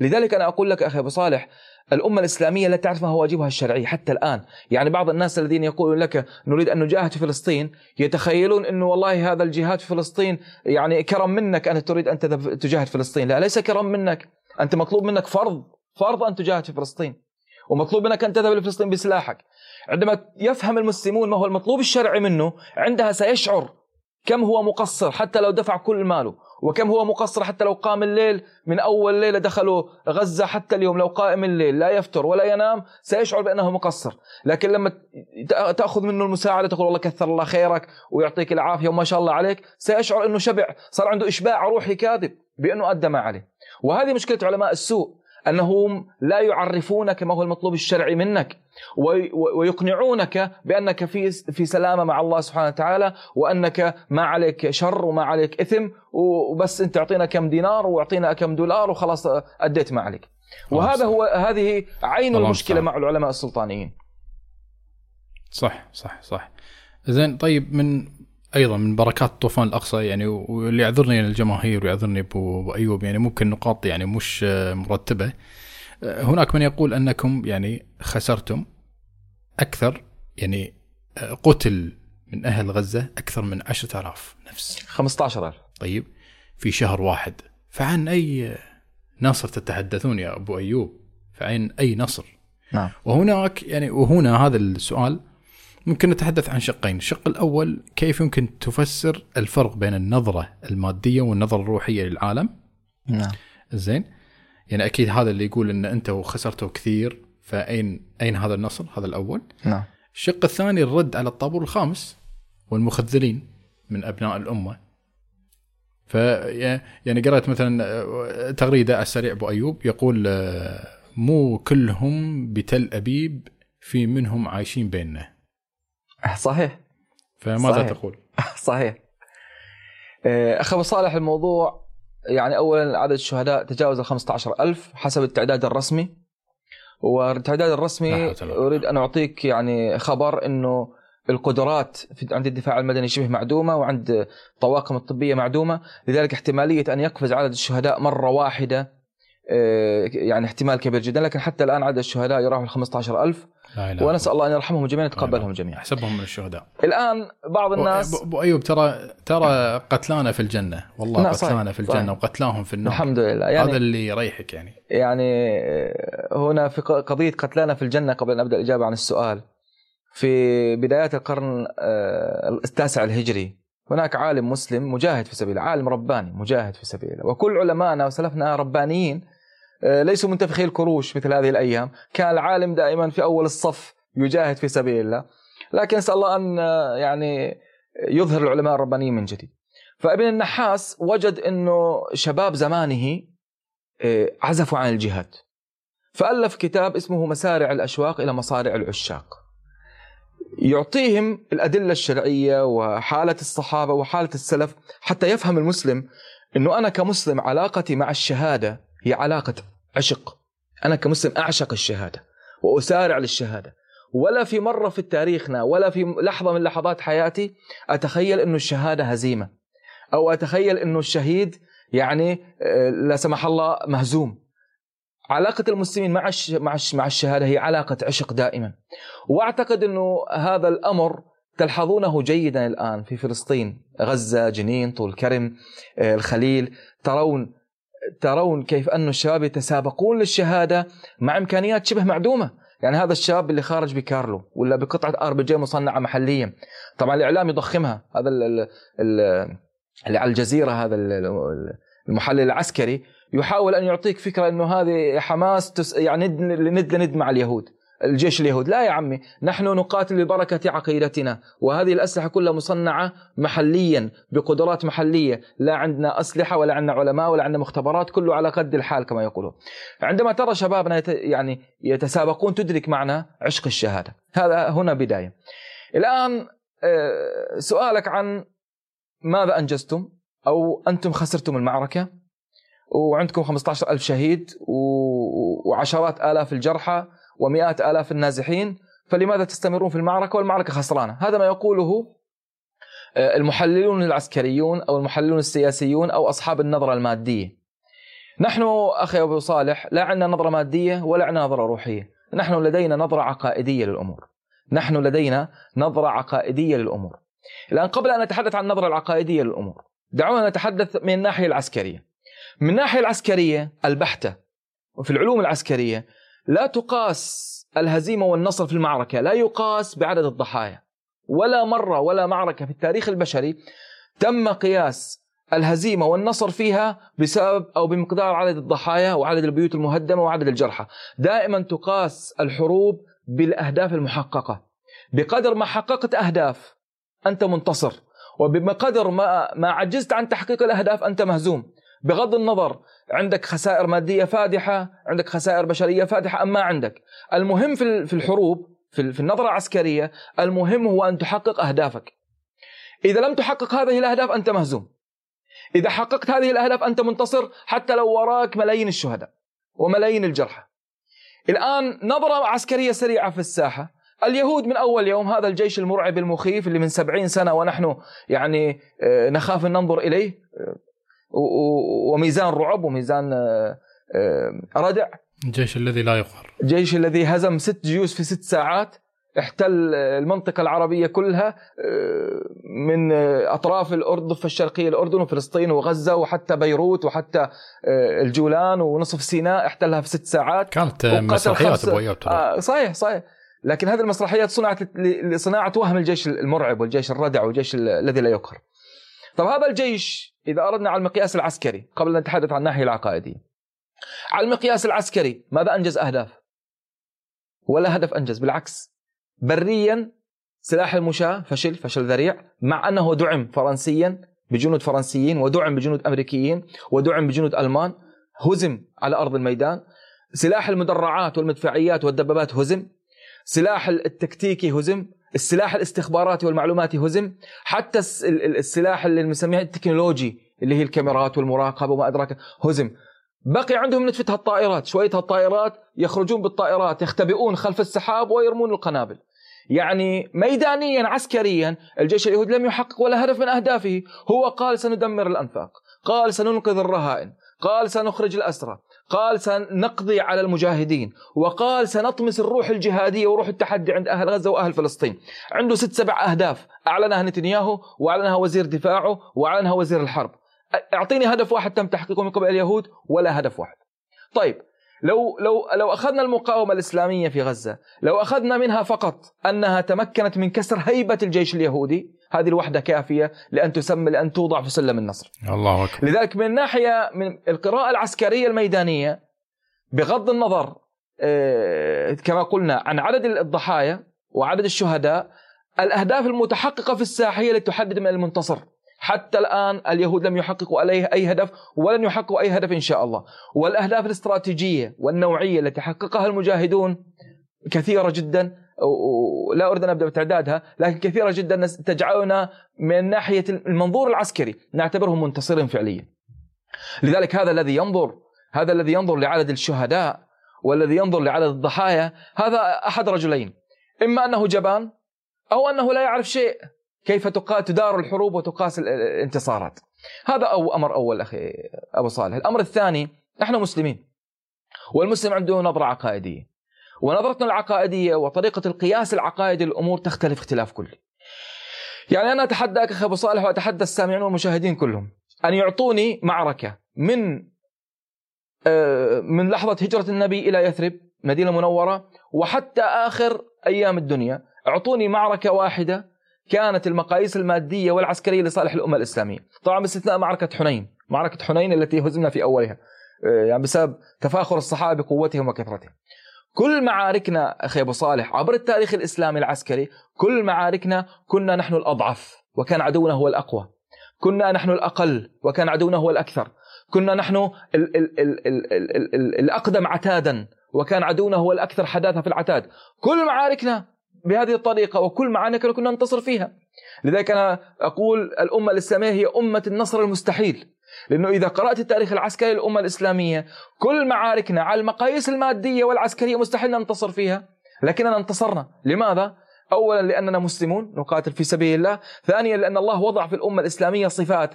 [SPEAKER 1] لذلك أنا أقول لك أخي أبو صالح الأمة الإسلامية لا تعرف ما هو واجبها الشرعي حتى الآن. يعني بعض الناس الذين يقولون لك نريد أن نجاهد في فلسطين يتخيلون أنه والله هذا الجهاد في فلسطين يعني كرم منك أن تريد أن تجاهد فلسطين. لا ليس كرم منك. أنت مطلوب منك فرض فرض أن تجاهد في فلسطين. ومطلوب منك أن تذهب لفلسطين بسلاحك. عندما يفهم المسلمون ما هو المطلوب الشرعي منه عندها سيشعر كم هو مقصر حتى لو دفع كل ماله؟ وكم هو مقصر حتى لو قام الليل من أول ليلة دخلوا غزة حتى اليوم لو قائم الليل لا يفتر ولا ينام سيشعر بأنه مقصر. لكن لما تأخذ منه المساعدة تقول والله كثر الله خيرك ويعطيك العافية وما شاء الله عليك سيشعر أنه شبع صار عنده إشباع روحي كاذب بأنه أدى ما عليه. وهذه مشكلة علماء السوء. أنهم لا يعرفونك ما هو المطلوب الشرعي منك ويقنعونك بأنك في في سلامة مع الله سبحانه وتعالى وأنك ما عليك شر وما عليك إثم وبس أنت أعطينا كم دينار وأعطينا كم دولار وخلاص أديت ما عليك. وهذا هو هذه عين المشكلة مع العلماء السلطانيين.
[SPEAKER 2] صح صح صح. زين طيب من أيضا من بركات طوفان الأقصى يعني واللي يعذرني الجماهير ويعذرني أبو أيوب يعني ممكن نقاط يعني مش مرتبة. هناك من يقول أنكم يعني خسرتم أكثر يعني قتل من أهل غزة أكثر من 10000 نفس.
[SPEAKER 1] 15000
[SPEAKER 2] طيب في شهر واحد. فعن أي نصر تتحدثون يا أبو أيوب؟ فعن أي نصر؟
[SPEAKER 1] نعم.
[SPEAKER 2] وهناك يعني وهنا هذا السؤال ممكن نتحدث عن شقين. الشق الأول كيف يمكن تفسر الفرق بين النظرة المادية والنظرة الروحية للعالم؟
[SPEAKER 1] نعم.
[SPEAKER 2] زين. يعني أكيد هذا اللي يقول أن أنت خسرتوا كثير فأين أين هذا النصر؟ هذا الأول.
[SPEAKER 1] نعم.
[SPEAKER 2] الشق الثاني الرد على الطابور الخامس والمخذلين من أبناء الأمة. ف يعني قرأت مثلا تغريدة على السريع أبو أيوب يقول مو كلهم بتل أبيب في منهم عايشين بيننا.
[SPEAKER 1] صحيح.
[SPEAKER 2] فماذا صحيح. تقول؟ (laughs)
[SPEAKER 1] صحيح. آه، أخ أبو صالح الموضوع يعني أولا عدد الشهداء تجاوز ال 15000 حسب التعداد الرسمي. والتعداد الرسمي أريد أن أعطيك يعني خبر أنه القدرات في عند الدفاع المدني شبه معدومة وعند الطواقم الطبية معدومة. لذلك احتمالية أن يقفز عدد الشهداء مرة واحدة آه، يعني احتمال كبير جدا. لكن حتى الآن عدد الشهداء يراوح 15000 لا لا ونسأل الله. أن يرحمهم جميعا ويتقبلهم جميعا.
[SPEAKER 2] أحسبهم من الشهداء.
[SPEAKER 1] الآن بعض الناس
[SPEAKER 2] ابو أيوب ترى ترى قتلانا في الجنة. والله قتلانا في الجنة صحيح. وقتلاهم في النار.
[SPEAKER 1] الحمد لله. يعني
[SPEAKER 2] هذا اللي يريحك يعني.
[SPEAKER 1] يعني هنا في قضية قتلانا في الجنة قبل أن ابدا الإجابة عن السؤال. في بدايات القرن آه، التاسع الهجري هناك عالم مسلم مجاهد في سبيل عالم رباني مجاهد في سبيله. وكل علمائنا وسلفنا ربانيين آه، ليسوا منتفخي الكروش مثل هذه الأيام، كان العالم دائما في أول الصف يجاهد في سبيل الله، لكن اسال الله أن آه، يعني يظهر العلماء الربانيين من جديد. فابن النحاس وجد إنه شباب زمانه آه، عزفوا عن الجهاد. فألف كتاب اسمه مسارع الأشواق إلى مصارع العشاق. يعطيهم الأدلة الشرعية وحالة الصحابة وحالة السلف حتى يفهم المسلم إنه أنا كمسلم علاقتي مع الشهادة هي علاقة عشق. أنا كمسلم أعشق الشهادة وأسارع للشهادة. ولا في مرة في تاريخنا ولا في لحظة من لحظات حياتي أتخيل أنه الشهادة هزيمة. أو أتخيل أنه الشهيد يعني آه، لا سمح الله مهزوم. علاقة المسلمين مع مع الشهادة هي علاقة عشق دائما. وأعتقد إنه هذا الأمر تلحظونه جيدا الآن في فلسطين غزة جنين طول كرم آه، الخليل. ترون ترون كيف أن الشباب يتسابقون للشهادة مع إمكانيات شبه معدومة. يعني هذا الشاب اللي خارج بكارلو ولا بقطعة آر بي جي مصنعة محليا. طبعا الإعلام يضخمها. هذا اللي على الجزيرة هذا المحلل العسكري يحاول أن يعطيك فكرة أنه هذه حماس يعني ند لند مع اليهود. الجيش اليهود. لا يا عمي نحن نقاتل ببركة عقيدتنا وهذه الأسلحة كلها مصنعة محليا بقدرات محلية. لا عندنا أسلحة ولا عندنا علماء ولا عندنا مختبرات كله على قد الحال كما يقولون. عندما ترى شبابنا يعني يتسابقون تدرك معنى عشق الشهادة. هذا هنا بداية. الآن آه، سؤالك عن ماذا أنجزتم؟ أو أنتم خسرتم المعركة؟ وعندكم 15 ألف شهيد وعشرات آلاف الجرحى. ومئات آلاف النازحين فلماذا تستمرون في المعركة؟ والمعركة خسرانة. هذا ما يقوله آه، المحللون العسكريون أو المحللون السياسيون أو أصحاب النظرة المادية. نحن أخي أبو صالح لا عندنا نظرة مادية ولا عندنا نظرة روحية. نحن لدينا نظرة عقائدية للأمور. نحن لدينا نظرة عقائدية للأمور. الآن قبل أن نتحدث عن النظرة العقائدية للأمور دعونا نتحدث من الناحية العسكرية. من الناحية العسكرية البحتة. وفي العلوم العسكرية لا تقاس الهزيمة والنصر في المعركة لا يقاس بعدد الضحايا ولا مرة ولا معركة في التاريخ البشري تم قياس الهزيمة والنصر فيها بسبب أو بمقدار عدد الضحايا وعدد البيوت المهدمة وعدد الجرحى. دائما تقاس الحروب بالأهداف المحققة. بقدر ما حققت أهداف أنت منتصر وبقدر ما ما عجزت عن تحقيق الأهداف أنت مهزوم. بغض النظر عندك خسائر مادية فادحة عندك خسائر بشرية فادحة أم ما عندك. المهم في الحروب في النظرة العسكرية المهم هو أن تحقق أهدافك. إذا لم تحقق هذه الأهداف أنت مهزوم. إذا حققت هذه الأهداف أنت منتصر حتى لو وراك ملايين الشهداء وملايين الجرحى. الآن نظرة عسكرية سريعة في الساحة. اليهود من أول يوم هذا الجيش المرعب المخيف اللي من سبعين سنة ونحن يعني آه، نخاف أن ننظر إليه آه، وميزان رعب وميزان آه، آه، ردع.
[SPEAKER 2] الجيش الذي لا يقهر.
[SPEAKER 1] الجيش الذي هزم ست جيوش في ست ساعات احتل المنطقة العربية كلها آه، من أطراف الأردن الشرقية الأردن وفلسطين وغزة وحتى بيروت وحتى الجولان ونصف سيناء احتلها في ست ساعات.
[SPEAKER 2] كانت مسرحيات أيوب
[SPEAKER 1] آه صحيح صحيح. لكن هذه المسرحيات صنعت لصناعة وهم الجيش المرعب والجيش الردع والجيش الذي لا يقهر. طب هذا الجيش إذا أردنا على المقياس العسكري قبل أن نتحدث عن الناحية العقائدية. على المقياس العسكري ماذا أنجز أهداف؟ ولا هدف أنجز بالعكس. بريا سلاح المشاة فشل فشل ذريع مع أنه دعم فرنسيا بجنود فرنسيين ودعم بجنود أمريكيين ودعم بجنود ألمان. هزم على أرض الميدان. سلاح المدرعات والمدفعيات والدبابات هزم. سلاح التكتيكي هزم. السلاح الاستخباراتي والمعلوماتي هزم. حتى السلاح اللي بنسميه التكنولوجي اللي هي الكاميرات والمراقبة وما أدراك هزم. بقي عندهم نتفة الطائرات شوية الطائرات يخرجون بالطائرات يختبئون خلف السحاب ويرمون القنابل. يعني ميدانيا عسكريا الجيش اليهودي لم يحقق ولا هدف من أهدافه. هو قال سندمر الأنفاق قال سننقذ الرهائن قال سنخرج الأسرى قال سنقضي على المجاهدين وقال سنطمس الروح الجهادية وروح التحدي عند أهل غزة وأهل فلسطين. عنده ست سبع أهداف أعلنها نتنياهو وأعلنها وزير دفاعه وأعلنها وزير الحرب. أعطيني هدف واحد تم تحقيقه من قبل اليهود ولا هدف واحد. طيب لو لو لو أخذنا المقاومة الإسلامية في غزة، لو أخذنا منها فقط أنها تمكنت من كسر هيبة الجيش اليهودي، هذه الوحدة كافية لأن تسمى لأن توضع في سلم النصر.
[SPEAKER 2] الله أكبر.
[SPEAKER 1] لذلك من ناحية من القراءة العسكرية الميدانية بغض النظر آه، كما قلنا عن عدد الضحايا وعدد الشهداء، الأهداف المتحققة في الساحه هي التي تحدد من المنتصر. حتى الآن اليهود لم يحققوا عليه أي هدف ولن يحققوا أي هدف إن شاء الله. والأهداف الاستراتيجية والنوعية التي حققها المجاهدون كثيرة جدا ولا أريد أن أبدأ بتعدادها لكن كثيرة جدا تجعلنا من ناحية المنظور العسكري نعتبرهم منتصرين فعليا. لذلك هذا الذي ينظر هذا الذي ينظر لعدد الشهداء والذي ينظر لعدد الضحايا هذا أحد رجلين. إما أنه جبان أو أنه لا يعرف شيء. كيف تدار الحروب وتقاس الانتصارات. هذا أو أمر أول أخي أبو صالح. الأمر الثاني نحن مسلمين. والمسلم عنده نظرة عقائدية. ونظرتنا العقائدية وطريقة القياس العقائدي للأمور تختلف اختلاف كلي. يعني أنا أتحداك أخي أبو صالح وأتحدى السامعين والمشاهدين كلهم. أن يعطوني معركة من آه، من لحظة هجرة النبي إلى يثرب مدينة منورة وحتى آخر أيام الدنيا أعطوني معركة واحدة كانت المقاييس المادية والعسكرية لصالح الأمة الإسلامية. طبعا باستثناء معركة حنين معركة حنين التي هزمنا في أولها آه، يعني بسبب تفاخر الصحابة بقوتهم وكثرتهم. كل معاركنا أخي أبو صالح عبر التاريخ الإسلامي العسكري كل معاركنا كنا نحن الأضعف وكان عدونا هو الأقوى. كنا نحن الأقل وكان عدونا هو الأكثر. كنا نحن ال ال ال ال الـ الـ الأقدم عتادا وكان عدونا هو الأكثر حداثة في العتاد. كل معاركنا بهذه الطريقة وكل معاركنا كنا ننتصر فيها. لذلك أنا أقول الأمة الإسلامية هي أمة النصر المستحيل. لأنه إذا قرأت التاريخ العسكري للأمة الإسلامية كل معاركنا على المقاييس المادية والعسكرية مستحيل ننتصر فيها. لكننا انتصرنا. لماذا؟ أولا لأننا مسلمون نقاتل في سبيل الله. ثانيا لأن الله وضع في الأمة الإسلامية صفات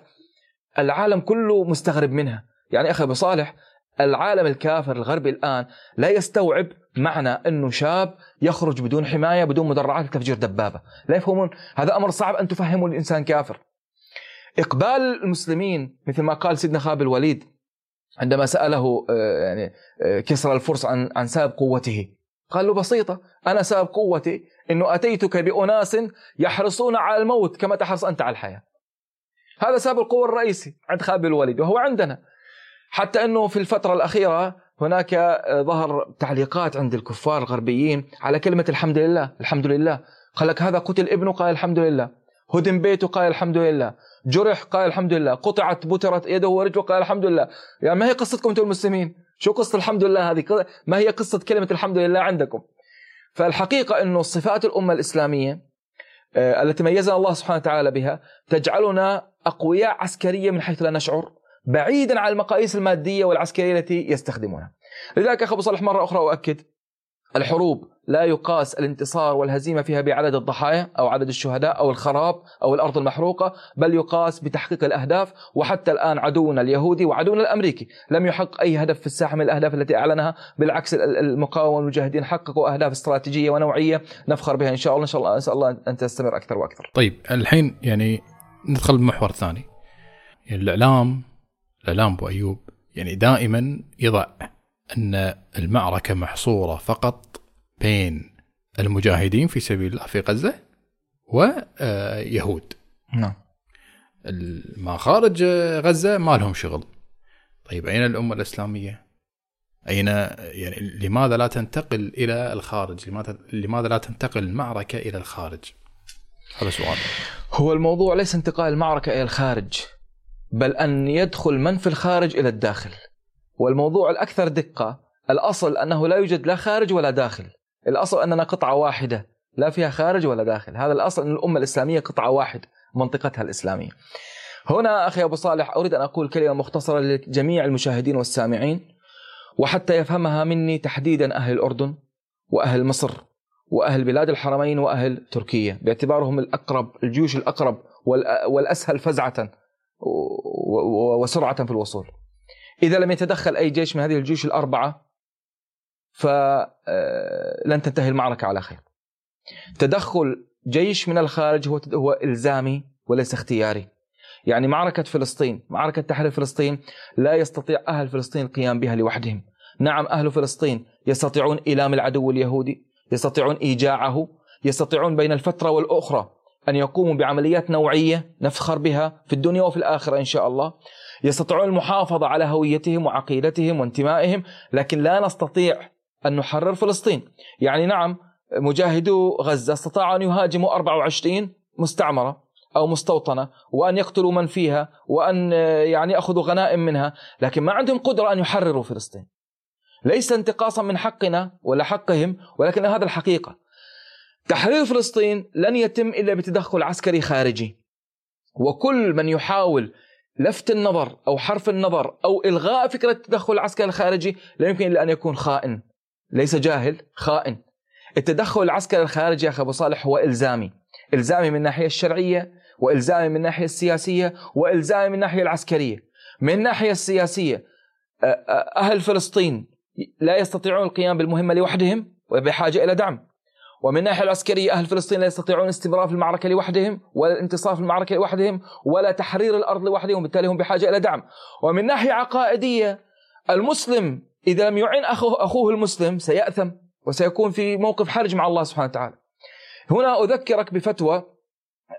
[SPEAKER 1] العالم كله مستغرب منها. يعني أخي أبو صالح العالم الكافر الغربي الآن لا يستوعب معنى أنه شاب يخرج بدون حماية بدون مدرعات لتفجير دبابة. لا يفهمون. هذا أمر صعب أن تفهمه الإنسان كافر. إقبال المسلمين مثل ما قال سيدنا خالد الوليد عندما سأله آه، يعني آه، كسرى الفرس عن عن سبب قوته. قال له بسيطة أنا سبب قوتي أنه أتيتك بأناس يحرصون على الموت كما تحرص أنت على الحياة. هذا سبب القوة الرئيسي عند خالد الوليد وهو عندنا. حتى أنه في الفترة الأخيرة هناك آه، ظهر تعليقات عند الكفار الغربيين على كلمة الحمد لله الحمد لله. قال لك هذا قتل ابنه قال الحمد لله. هدم بيته قال الحمد لله. جرح قال الحمد لله. قطعت بترت يده ورجله قال الحمد لله. يعني ما هي قصتكم أنتم المسلمين؟ شو قصة الحمد لله هذه؟ ما هي قصة كلمة الحمد لله عندكم؟ فالحقيقة أنه صفات الأمة الإسلامية آه، التي ميزنا الله سبحانه وتعالى بها تجعلنا أقوياء عسكريا من حيث لا نشعر. بعيدا عن المقاييس المادية والعسكرية التي يستخدمونها. لذلك أخي أبو صالح مرة أخرى أؤكد الحروب لا يقاس الانتصار والهزيمة فيها بعدد الضحايا أو عدد الشهداء أو الخراب أو الأرض المحروقة بل يقاس بتحقيق الأهداف وحتى الآن عدونا اليهودي وعدونا الأمريكي لم يحقق أي هدف في الساحة من الأهداف التي أعلنها بالعكس المقاومة والمجاهدين حققوا أهداف استراتيجية ونوعية نفخر بها إن شاء الله. إن شاء الله أسأل الله أن تستمر أكثر وأكثر.
[SPEAKER 2] طيب الحين يعني ندخل بمحور ثاني. الإعلام الإعلام أبو أيوب. يعني دائما يضع أن المعركة محصورة فقط بين المجاهدين في سبيل الله في غزة ويهود
[SPEAKER 1] نعم.
[SPEAKER 2] ما خارج غزة ما لهم شغل. طيب أين الأمة الإسلامية؟ أين يعني لماذا لا تنتقل إلى الخارج؟ لماذا لماذا لا تنتقل المعركة إلى الخارج؟ هذا سؤال.
[SPEAKER 1] هو الموضوع ليس انتقال المعركة إلى الخارج. بل أن يدخل من في الخارج إلى الداخل. والموضوع الأكثر دقة الأصل أنه لا يوجد لا خارج ولا داخل. الأصل أننا قطعة واحدة لا فيها خارج ولا داخل. هذا الأصل أن الأمة الإسلامية قطعة واحدة منطقتها الإسلامية. هنا أخي أبو صالح أريد أن أقول كلمة مختصرة لجميع المشاهدين والسامعين وحتى يفهمها مني تحديدا أهل الأردن وأهل مصر وأهل بلاد الحرمين وأهل تركيا. باعتبارهم الأقرب الجيوش الأقرب والأسهل فزعة. وسرعة في الوصول. إذا لم يتدخل أي جيش من هذه الجيوش الأربعة فلن آه، تنتهي المعركة على خير. تدخل جيش من الخارج هو هو إلزامي وليس اختياري. يعني معركة فلسطين معركة تحرير فلسطين لا يستطيع أهل فلسطين القيام بها لوحدهم. نعم أهل فلسطين يستطيعون إيلام العدو اليهودي يستطيعون إيجاعه يستطيعون بين الفترة والأخرى أن يقوموا بعمليات نوعية نفخر بها في الدنيا وفي الآخرة إن شاء الله. يستطيعون المحافظة على هويتهم وعقيدتهم وانتمائهم لكن لا نستطيع أن نحرر فلسطين. يعني نعم مجاهدو غزة استطاعوا أن يهاجموا 24 مستعمرة أو مستوطنة وأن يقتلوا من فيها وأن يعني يأخذوا غنائم منها لكن ما عندهم قدرة أن يحرروا فلسطين. ليس انتقاصا من حقنا ولا حقهم ولكن هذا الحقيقة. تحرير فلسطين لن يتم إلا بتدخل عسكري خارجي. وكل من يحاول لفت النظر أو حرف النظر أو إلغاء فكرة التدخل العسكري الخارجي لا يمكن إلا أن يكون خائن. ليس جاهل خائن. التدخل العسكري الخارجي يا أخي أبو صالح هو إلزامي. إلزامي من الناحية الشرعية وإلزامي من الناحية السياسية وإلزامي من الناحية العسكرية. من الناحية السياسية أهل فلسطين لا يستطيعون القيام بالمهمة لوحدهم وبحاجة إلى دعم. ومن الناحية العسكرية أهل فلسطين لا يستطيعون الاستمرار في المعركة لوحدهم ولا الانتصار في المعركة لوحدهم ولا تحرير الأرض لوحدهم وبالتالي هم بحاجة إلى دعم. ومن ناحية عقائدية المسلم إذا لم يعن أخوه, أخوه المسلم سيأثم وسيكون في موقف حرج مع الله سبحانه وتعالى. هنا أذكرك بفتوى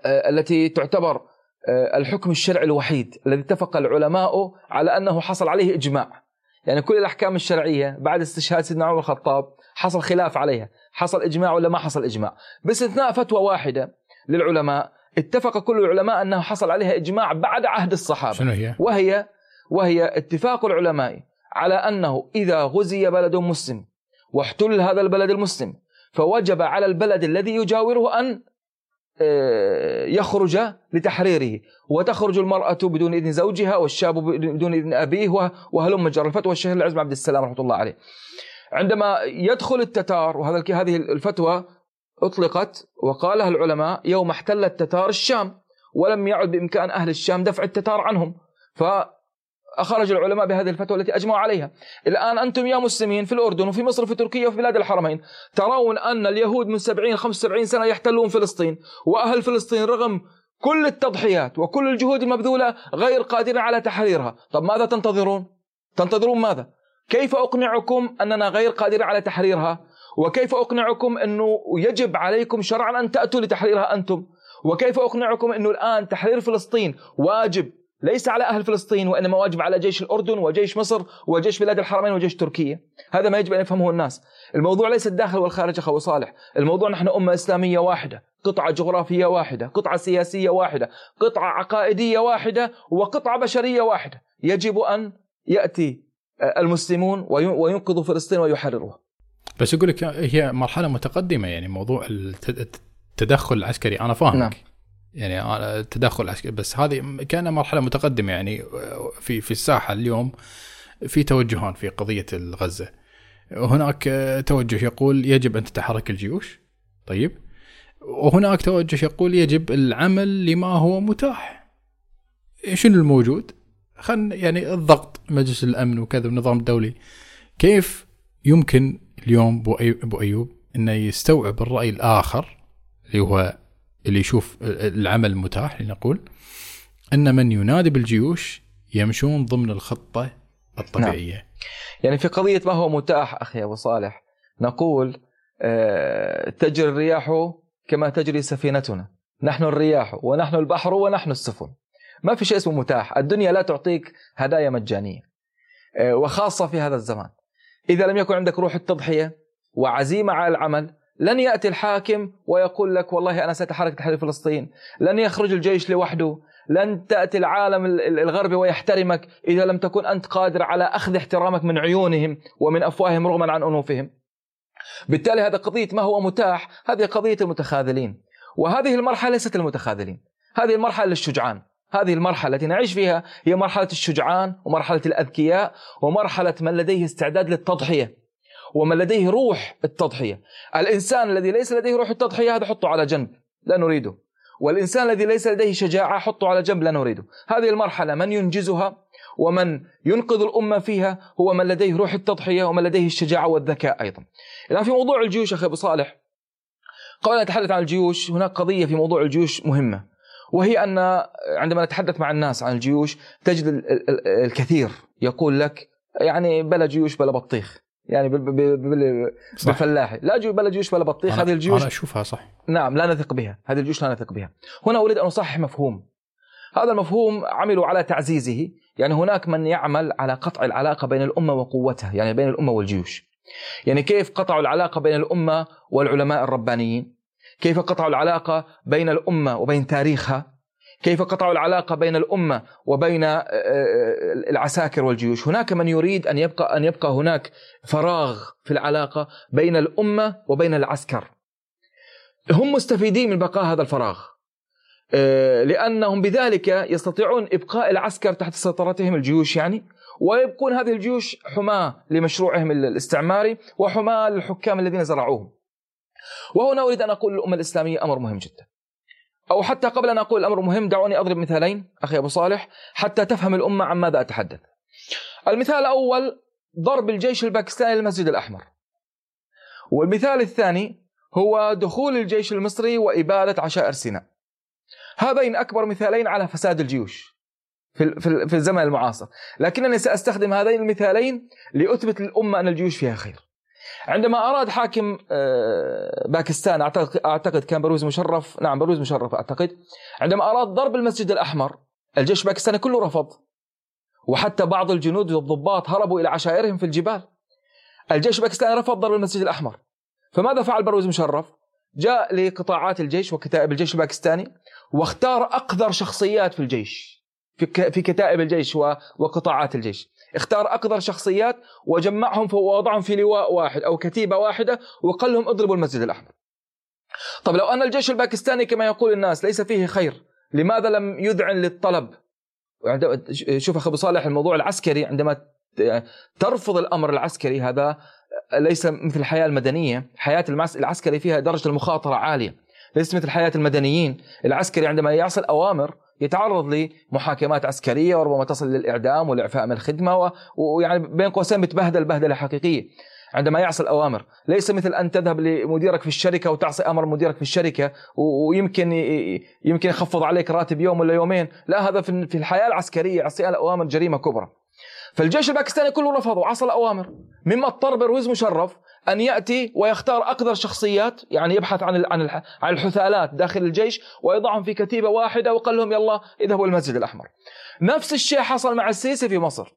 [SPEAKER 1] آه، التي تعتبر آه، الحكم الشرعي الوحيد الذي اتفق العلماء على أنه حصل عليه إجماع. يعني كل الأحكام الشرعية بعد استشهاد سيدنا عمر الخطاب حصل خلاف عليها حصل إجماع ولا ما حصل إجماع. باستثناء فتوى واحدة للعلماء اتفق كل العلماء أنه حصل عليها إجماع بعد عهد الصحابة.
[SPEAKER 2] شنو هي؟
[SPEAKER 1] وهي وهي اتفاق العلماء على أنه إذا غزي بلد مسلم واحتل هذا البلد المسلم فوجب على البلد الذي يجاوره أن آه، يخرج لتحريره. وتخرج المرأة بدون إذن زوجها والشاب بدون إذن أبيه وهلم جرى الفتوى. الشهير العزم عبد السلام رحمة الله عليه. عندما يدخل التتار وهذا هذه الفتوى أطلقت وقالها العلماء يوم احتل التتار الشام ولم يعد بإمكان أهل الشام دفع التتار عنهم ف أخرج العلماء بهذه الفتوى التي أجمعوا عليها الآن أنتم يا مسلمين في الأردن وفي مصر وفي تركيا وفي بلاد الحرمين ترون أن اليهود من 70 75 سنة يحتلون فلسطين وأهل فلسطين رغم كل التضحيات وكل الجهود المبذولة غير قادرين على تحريرها طب ماذا تنتظرون؟ تنتظرون ماذا؟ كيف أقنعكم أننا غير قادرين على تحريرها؟ وكيف أقنعكم أنه يجب عليكم شرعا أن تأتوا لتحريرها أنتم؟ وكيف أقنعكم أنه الآن تحرير فلسطين واجب ليس على أهل فلسطين وإنما واجب على جيش الأردن وجيش مصر وجيش بلاد الحرمين وجيش تركيا هذا ما يجب أن يفهمه الناس الموضوع ليس الداخل والخارج أخو صالح الموضوع نحن أمة إسلامية واحدة قطعة جغرافية واحدة قطعة سياسية واحدة قطعة عقائدية واحدة وقطعة بشرية واحدة يجب أن يأتي المسلمون وينقذوا فلسطين ويحرروها.
[SPEAKER 2] بس يقول لك هي مرحلة متقدمة يعني موضوع التدخل العسكري. أنا فاهمك. نعم. يعني التدخل العسكري بس هذه كان مرحلة متقدمة يعني في في الساحة اليوم في توجهان في قضية غزه هناك توجه يقول يجب أن تتحرك الجيوش. طيب. وهناك توجه يقول يجب العمل لما هو متاح. شنو الموجود؟ خلينا يعني الضغط مجلس الأمن وكذا والنظام الدولي كيف يمكن اليوم أبو أيوب إنه يستوعب الرأي الآخر اللي هو اللي يشوف العمل المتاح لنقول إن من ينادي بالجيوش يمشون ضمن الخطة الطبيعية. نعم.
[SPEAKER 1] يعني في قضية ما هو متاح أخي أبو صالح نقول آه، تجري الرياح كما تجري سفينتنا، نحن الرياح ونحن البحر ونحن السفن. ما في شيء اسمه متاح، الدنيا لا تعطيك هدايا مجانية. آه، وخاصة في هذا الزمان. إذا لم يكن عندك روح التضحية وعزيمة على العمل لن يأتي الحاكم ويقول لك والله أنا سأتحرك تحرير فلسطين لن يخرج الجيش لوحده. لن تأتي العالم الغربي ويحترمك إذا لم تكن أنت قادر على أخذ احترامك من عيونهم ومن أفواههم رغما عن أنوفهم. بالتالي هذا قضية ما هو متاح؟ هذه قضية المتخاذلين. وهذه المرحلة ليست المتخاذلين. هذه المرحلة للشجعان. هذه المرحلة التي نعيش فيها هي مرحلة الشجعان ومرحلة الأذكياء ومرحلة من لديه استعداد للتضحية ومن لديه روح التضحية. الإنسان الذي ليس لديه روح التضحية هذا حطه على جنب لا نريده. والإنسان الذي ليس لديه شجاعة حطه على جنب لا نريده. هذه المرحلة من ينجزها ومن ينقذ الأمة فيها هو من لديه روح التضحية ومن لديه الشجاعة والذكاء أيضا. الآن في موضوع الجيوش أخي أبو صالح قبل أن نتحدث عن الجيوش هناك قضية في موضوع الجيوش مهمة. وهي أن عندما نتحدث مع الناس عن الجيوش تجد الكثير يقول لك يعني بلا جيوش بلا بطيخ. يعني بالفلاحي. لا جو بلا جيوش ولا بطيخ هذه الجيوش
[SPEAKER 2] أنا أشوفها صح.
[SPEAKER 1] نعم لا نثق بها. هذه الجيوش لا نثق بها. هنا أريد أن أصحح مفهوم. هذا المفهوم عملوا على تعزيزه. يعني هناك من يعمل على قطع العلاقة بين الأمة وقوتها يعني بين الأمة والجيوش. يعني كيف قطعوا العلاقة بين الأمة والعلماء الربانيين؟ كيف قطعوا العلاقة بين الأمة وبين تاريخها؟ كيف قطعوا العلاقة بين الأمة وبين آه، آه، العساكر والجيوش؟ هناك من يريد أن يبقى, أن يبقى هناك فراغ في العلاقة بين الأمة وبين العسكر. هم مستفيدين من بقاء هذا الفراغ آه، لأنهم بذلك يستطيعون إبقاء العسكر تحت سيطرتهم الجيوش يعني ويبقون هذه الجيوش حماة لمشروعهم الاستعماري وحماة للحكام الذين زرعوهم. وهنا أريد أن أقول للأمة الإسلامية أمر مهم جدا. أو حتى قبل أن أقول الأمر مهم دعوني أضرب مثالين أخي أبو صالح حتى تفهم الأمة عن ماذا أتحدث. المثال الأول ضرب الجيش الباكستاني للمسجد الأحمر. والمثال الثاني هو دخول الجيش المصري وإبادة عشائر سيناء. هذين أكبر مثالين على فساد الجيوش في في الزمن المعاصر. لكنني سأستخدم هذين المثالين لأثبت للأمة أن الجيوش فيها خير. عندما أراد حاكم آه، باكستان أعتقد كان برويز مشرف نعم برويز مشرف أعتقد عندما أراد ضرب المسجد الأحمر الجيش الباكستاني كله رفض وحتى بعض الجنود والضباط هربوا إلى عشائرهم في الجبال. الجيش الباكستاني رفض ضرب المسجد الأحمر. فماذا فعل برويز مشرف؟ جاء لقطاعات الجيش وكتائب الجيش الباكستاني واختار أقذر شخصيات في الجيش في كتائب الجيش وقطاعات الجيش. اختار أقذر شخصيات وجمعهم ووضعهم في لواء واحد أو كتيبة واحدة وقال لهم اضربوا المسجد الأحمر. طب لو أن الجيش الباكستاني كما يقول الناس ليس فيه خير لماذا لم يذعن للطلب؟ شوف أخي أبو صالح الموضوع العسكري عندما ترفض الأمر العسكري هذا ليس مثل الحياة المدنية. حياة العسكري فيها درجة المخاطرة عالية ليس مثل حياة المدنيين. العسكري عندما يصل أوامر يتعرض لمحاكمات عسكرية وربما تصل للإعدام والإعفاء من الخدمة ويعني بين قوسين بتبهدل بهدلة حقيقية عندما يعصي الاوامر ليس مثل أن تذهب لمديرك في الشركة وتعصي أمر مديرك في الشركة ويمكن يمكن يخفض عليك راتب يوم ولا يومين. لا هذا في الحياة العسكرية عصيان الأوامر جريمة كبرى. فالجيش الباكستاني كله رفض وعصى الأوامر. مما اضطر برويز مشرف أن يأتي ويختار أقدر شخصيات يعني يبحث عن عن الحثالات داخل الجيش ويضعهم في كتيبة واحدة وقال لهم يلا اذهبوا المسجد الأحمر. نفس الشيء حصل مع السيسي في مصر.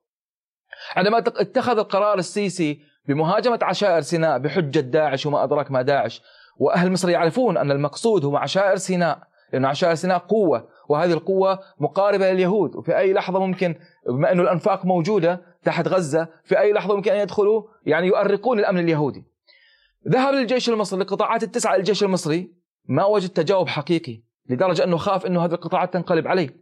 [SPEAKER 1] عندما اتخذ القرار السيسي بمهاجمة عشائر سيناء بحجة داعش وما أدراك ما داعش وأهل مصر يعرفون أن المقصود هو عشائر سيناء لأن عشائر سيناء قوة وهذه القوة مقاربة لليهود وفي أي لحظة ممكن بما انه الأنفاق موجودة تحت غزة في أي لحظة ممكن أن يدخلوا يعني يؤرقون الأمن اليهودي. ذهب للجيش المصري لقطاعات التسعة للجيش المصري ما وجد تجاوب حقيقي لدرجة أنه خاف أنه هذه القطاعات تنقلب عليه.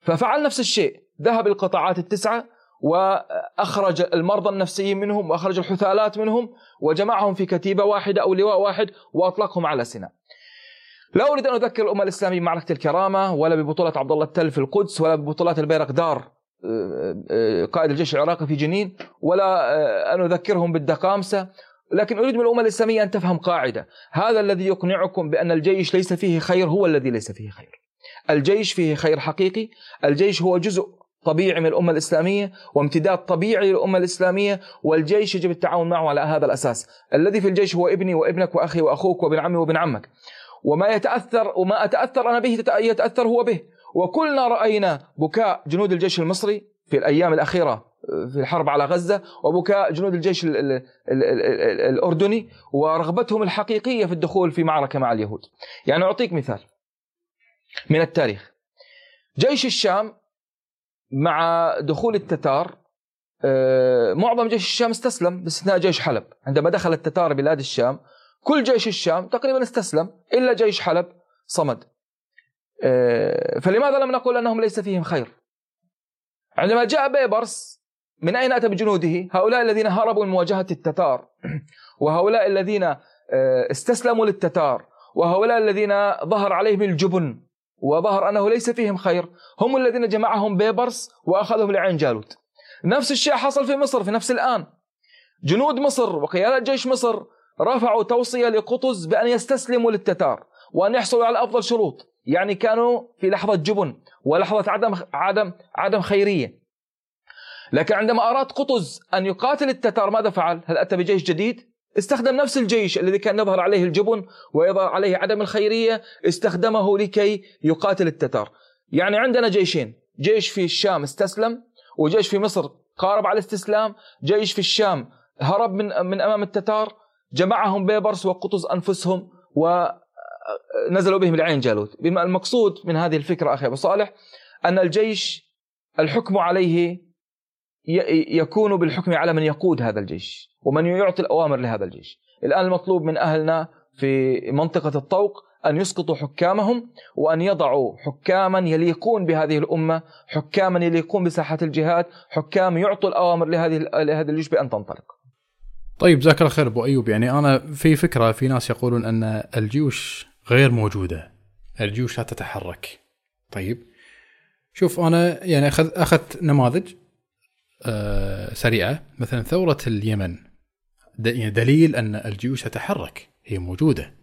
[SPEAKER 1] ففعل نفس الشيء ذهب للقطاعات التسعة وأخرج المرضى النفسيين منهم وأخرج الحثالات منهم وجمعهم في كتيبة واحدة أو لواء واحد وأطلقهم على سيناء. لا أريد أن أذكر الأمة الإسلامية بمعركة الكرامة ولا ببطولة عبد الله التل في القدس ولا ببطولات البيرقدار قائد الجيش العراقي في جنين ولا أن أذكرهم بالدقامسة لكن أريد من الأمة الإسلامية أن تفهم قاعدة. هذا الذي يقنعكم بأن الجيش ليس فيه خير هو الذي ليس فيه خير. الجيش فيه خير حقيقي. الجيش هو جزء طبيعي من الأمة الإسلامية وامتداد طبيعي للأمة الإسلامية والجيش يجب التعاون معه على هذا الأساس. الذي في الجيش هو ابني وابنك وأخي وأخوك وابن عمي وابن عمك. وما يتأثر وما أتأثر أنا به يتأثر ههو به. وكلنا رأينا بكاء جنود الجيش المصري في الأيام الأخيرة في الحرب على غزة وبكاء جنود الجيش ال ال ال ال الأردني ورغبتهم الحقيقية في الدخول في معركة مع اليهود. يعني أعطيك مثال من التاريخ. جيش الشام مع دخول التتار آه، معظم جيش الشام استسلم باستثناء جيش حلب. عندما دخل التتار بلاد الشام كل جيش الشام تقريبا استسلم إلا جيش حلب صمد. فلماذا لم نقول أنهم ليس فيهم خير؟ عندما جاء بيبرس من أين أتى بجنوده؟ هؤلاء الذين هربوا من مواجهة التتار وهؤلاء الذين آه، استسلموا للتتار وهؤلاء الذين ظهر عليهم الجبن وظهر أنه ليس فيهم خير هم الذين جمعهم بيبرس وأخذهم لعين جالوت. نفس الشيء حصل في مصر في نفس الآن. جنود مصر وقيادات جيش مصر رفعوا توصية لقطز بأن يستسلموا للتتار وأن يحصلوا على أفضل شروط يعني كانوا في لحظة جبن ولحظة عدم عدم عدم خيرية لكن عندما أراد قطز أن يقاتل التتار ماذا فعل؟ هل أتى بجيش جديد؟ استخدم نفس الجيش الذي كان يظهر عليه الجبن ويظهر عليه عدم الخيرية استخدمه لكي يقاتل التتار يعني عندنا جيشين جيش في الشام استسلم وجيش في مصر قارب على الاستسلام جيش في الشام هرب من من أمام التتار جمعهم بيبرس وقطز أنفسهم و نزلوا بهم العين جالوت. بما المقصود من هذه الفكرة أخي أبو صالح أن الجيش الحكم عليه يكون بالحكم على من يقود هذا الجيش ومن يعطي الأوامر لهذا الجيش. الآن المطلوب من أهلنا في منطقة الطوق أن يسقطوا حكامهم وأن يضعوا حكاما يليقون بهذه الأمة حكاما يليقون بساحة الجهاد حكام يعطوا الأوامر لهذه لهذا الجيش بأن تنطلق.
[SPEAKER 2] طيب جزاك الله خير أبو أيوب. يعني أنا في فكرة في ناس يقولون أن الجيوش غير موجودة. الجيوش لا تتحرك. طيب. شوف أنا يعني أخذ أخذت نماذج آه، سريعة. مثلا ثورة اليمن. يعني دليل أن الجيوش تتحرك. هي موجودة.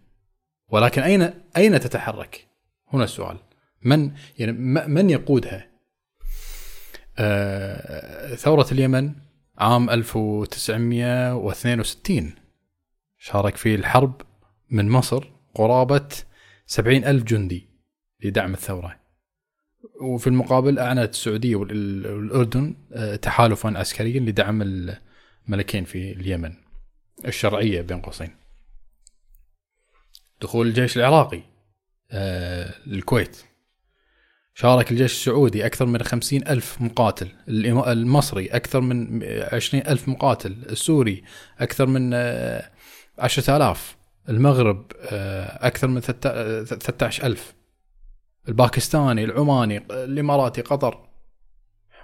[SPEAKER 2] ولكن أين أين تتحرك؟ هنا السؤال. من يعني من يقودها؟ آه، ثورة اليمن عام 1962 شارك في الحرب من مصر. قرابة 70 ألف جندي لدعم الثورة. وفي المقابل اعلنت السعودية وال- والأردن آه، تحالفا عسكريا لدعم الملكين في اليمن. الشرعية بين قوسين. دخول الجيش العراقي آه، الكويت. شارك الجيش السعودي أكثر من خمسين ألف مقاتل. المصري أكثر من عشرين ألف مقاتل. السوري أكثر من آه، عشرة آلاف. المغرب آه، أكثر من ثلاثة عشر ألف. الباكستاني العماني الإماراتي قطر.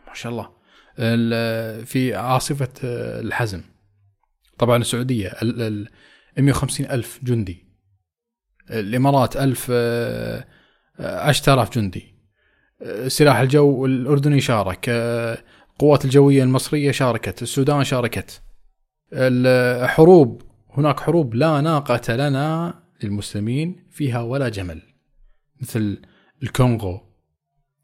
[SPEAKER 2] ما شاء الله. ال- في عاصفة آه، الحزم. طبعا السعودية ال- ال- 150 ألف جندي. الإمارات 1000 آه، آه، 10000 جندي. آه، سلاح الجو الأردني شارك. آه، القوات الجوية المصرية شاركت. السودان شاركت. الحروب هناك حروب لا ناقة لنا للمسلمين فيها ولا جمل مثل الكونغو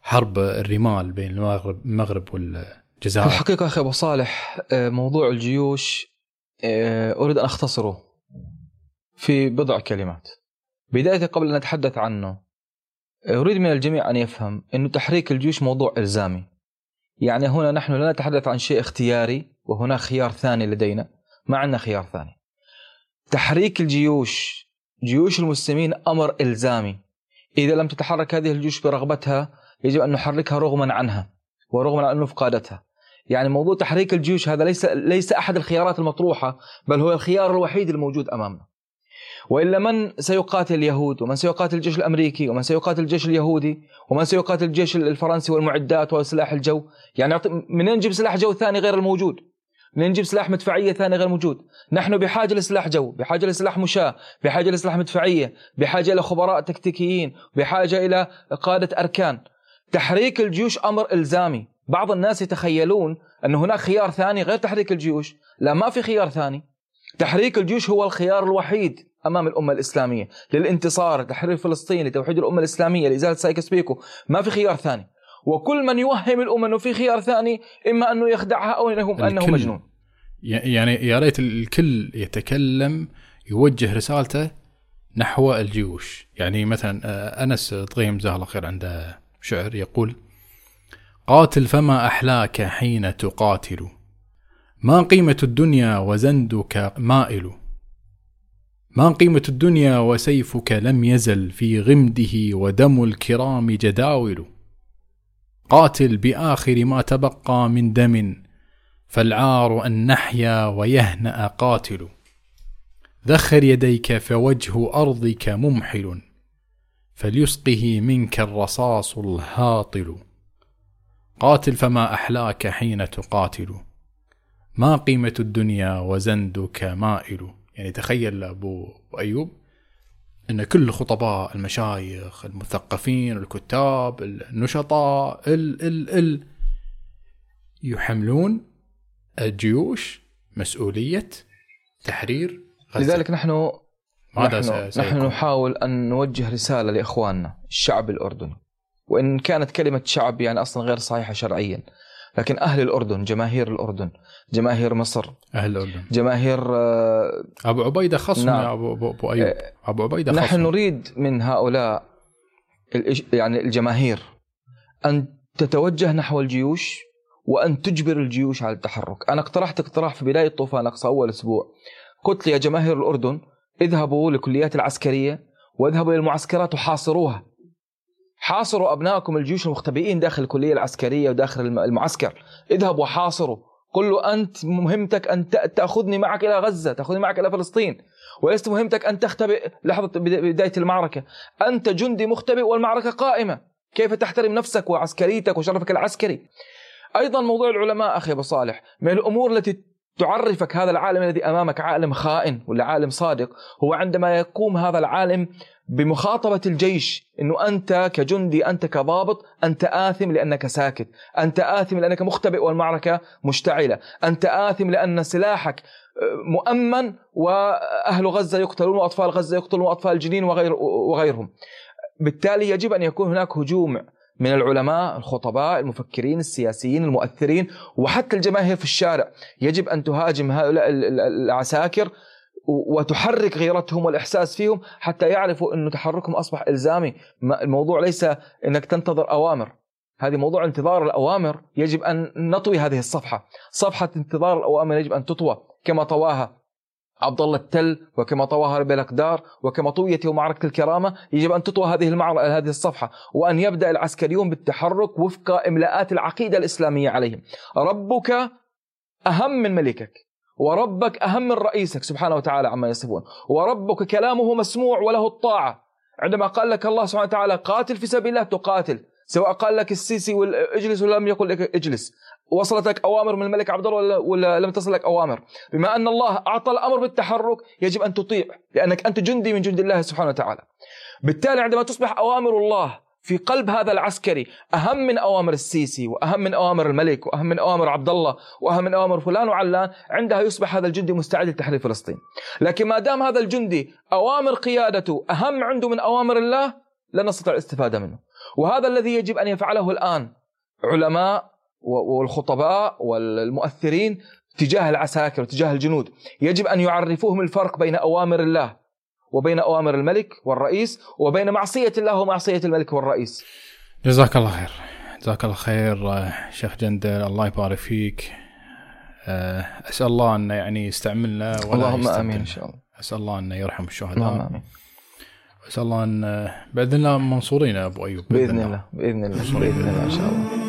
[SPEAKER 2] حرب الرمال بين المغرب المغرب والجزائر.
[SPEAKER 1] الحقيقة أخي أبو صالح آه، موضوع الجيوش آه، أريد أن أختصره في بضع كلمات. بداية قبل أن أتحدث عنه آه، أريد من الجميع أن يفهم أن تحريك الجيوش موضوع إلزامي. يعني هنا نحن لا نتحدث عن شيء اختياري وهناك خيار ثاني لدينا ما عندنا خيار ثاني. تحريك الجيوش جيوش المسلمين أمر إلزامي. إذا لم تتحرك هذه الجيوش برغبتها يجب أن نحركها رغما عنها ورغما عن أنوف قادتها يعني موضوع تحريك الجيوش هذا ليس ليس أحد الخيارات المطروحة بل هو الخيار الوحيد الموجود أمامنا. وإلا من سيقاتل اليهود؟ ومن سيقاتل الجيش الأمريكي؟ ومن سيقاتل الجيش اليهودي؟ ومن سيقاتل الجيش الفرنسي والمعدات وسلاح الجو؟ يعني منين نجيب سلاح جو ثاني غير الموجود؟ نجيب سلاح مدفعية ثاني غير موجود. نحن بحاجة لسلاح جو بحاجة لسلاح مشاة بحاجة لسلاح مدفعية بحاجة إلى خبراء تكتيكيين بحاجة إلى قادة أركان. تحريك الجيوش أمر إلزامي. بعض الناس يتخيلون أن هناك خيار ثاني غير تحريك الجيوش. لا ما في خيار ثاني. تحريك الجيوش هو الخيار الوحيد أمام الأمة الإسلامية. للانتصار لتحرير فلسطين لتوحيد الأمة الإسلامية لإزالة سايكس بيكو. ما في خيار ثاني. وكل من يوهم الأمة أنه في خيار ثاني إما أنه يخدعها أو أنه, أنه
[SPEAKER 2] الكل.
[SPEAKER 1] مجنون
[SPEAKER 2] يعني يا ريت الكل يتكلم يوجه رسالته نحو الجيوش. يعني مثلا آه، أنس طغيم جزاه الله خير عنده شعر يقول قاتل فما أحلاك حين تقاتل. ما قيمة الدنيا وزندك مائل. ما قيمة الدنيا وسيفك لم يزل في غمده ودم الكرام جداول. قاتل بآخر ما تبقى من دم فالعار أن نحيا ويهنأ قاتل. ذخر يديك فوجه أرضك ممحل فليسقه منك الرصاص الهاطل. قاتل فما أحلاك حين تقاتل. ما قيمة الدنيا وزندك مائل. يعني تخيل أبو أيوب أن كل الخطباء المشايخ المثقفين الكتاب النشطاء ال ال ال يحملون الجيوش مسؤولية تحرير غزة.
[SPEAKER 1] لذلك نحن
[SPEAKER 2] ماذا
[SPEAKER 1] نحن, نحن؟ نحاول أن نوجه رسالة لإخواننا الشعب الأردني. وإن كانت كلمة شعب يعني أصلا غير صحيحة شرعيا. لكن أهل الأردن جماهير الأردن جماهير مصر.
[SPEAKER 2] أهل الأردن
[SPEAKER 1] جماهير آه،
[SPEAKER 2] أبو عبيدة خصم
[SPEAKER 1] نعم.
[SPEAKER 2] يا أبو, أبو, أبو أيوب. أبو عبيدة
[SPEAKER 1] نحن
[SPEAKER 2] خصم
[SPEAKER 1] نريد من هؤلاء يعني الجماهير أن تتوجه نحو الجيوش وأن تجبر الجيوش على التحرك. أنا اقترحت اقتراح في بداية طوفان أقصى أول أسبوع. قلت يا جماهير الأردن اذهبوا للكليات العسكرية واذهبوا إلى المعسكرات وحاصروها. حاصروا أبنائكم الجيوش المختبئين داخل الكلية العسكرية وداخل الم- المعسكر. اذهبوا حاصروا قل له أنت مهمتك أن تأخذني معك إلى غزة تأخذني معك إلى فلسطين. وليست مهمتك أن تختبئ لحظة بدا- بداية المعركة. أنت جندي مختبئ والمعركة قائمة. كيف تحترم نفسك وعسكريتك وشرفك العسكري؟ أيضا موضوع العلماء أخي أبو صالح. من الأمور التي تعرفك هذا العالم الذي أمامك عالم خائن ولا عالم صادق هو عندما يقوم هذا العالم بمخاطبة الجيش إنه أنت كجندي أنت كضابط أنت آثم لأنك ساكت، أنت آثم لأنك مختبئ والمعركة مشتعلة، أنت آثم لأن سلاحك آه، مؤمن وأهل غزة يقتلون وأطفال غزة يقتلون وأطفال جنين وغير وغيرهم. بالتالي يجب أن يكون هناك هجوم من العلماء الخطباء المفكرين السياسيين المؤثرين وحتى الجماهير في الشارع يجب أن تهاجم هؤلاء العساكر وتحرك غيرتهم والإحساس فيهم حتى يعرفوا إنه تحركهم أصبح إلزامي. الموضوع ليس إنك تنتظر أوامر. هذه موضوع انتظار الأوامر يجب أن نطوي هذه الصفحة. صفحة انتظار الأوامر يجب أن تطوى. كما طواها عبد الله التل وكما طواها ربيع الأقدار وكما طويت يوم معركة الكرامة يجب أن تطوى هذه المعركه هذه الصفحة. وأن يبدأ العسكريون بالتحرك وفق إملاءات العقيدة الإسلامية عليهم. ربك أهم من ملكك. وربك أهم من رئيسك سبحانه وتعالى عما يصفون. وربك كلامه مسموع وله الطاعة. عندما قال لك الله سبحانه وتعالى قاتل في سبيل الله تقاتل. سواء قال لك السيسي اجلس ولا لم يقل لك إجلس. وصلتك أوامر من الملك عبد الله ولا, ولا لم تصل لك أوامر. بما أن الله أعطى الأمر بالتحرك يجب أن تطيع لأنك أنت جندي من جند الله سبحانه وتعالى. بالتالي عندما تصبح أوامر الله في قلب هذا العسكري أهم من أوامر السيسي وأهم من أوامر الملك وأهم من أوامر عبد الله وأهم من أوامر فلان وعلان عندها يصبح هذا الجندي مستعد لتحرير فلسطين. لكن ما دام هذا الجندي أوامر قيادته أهم عنده من أوامر الله لن نستطيع الاستفادة منه. وهذا الذي يجب أن يفعله الآن علماء والخطباء والمؤثرين تجاه العساكر وتجاه الجنود. يجب أن يعرفوهم الفرق بين أوامر الله وبين أوامر الملك والرئيس وبين معصية الله ومعصية الملك والرئيس.
[SPEAKER 2] جزاك الله خير. جزاك الله خير آه، شيخ جندل الله يبارك فيك. آه، أسأل الله انه يعني يستعملنا
[SPEAKER 1] ولا اللهم آمين إن شاء الله.
[SPEAKER 2] أسأل الله انه يرحم الشهداء. اللهم آمين. أسأل الله أن بإذن الله منصورين أبو أيوب
[SPEAKER 1] بإذن, بإذن الله بإذن الله بإذن الله إن شاء الله.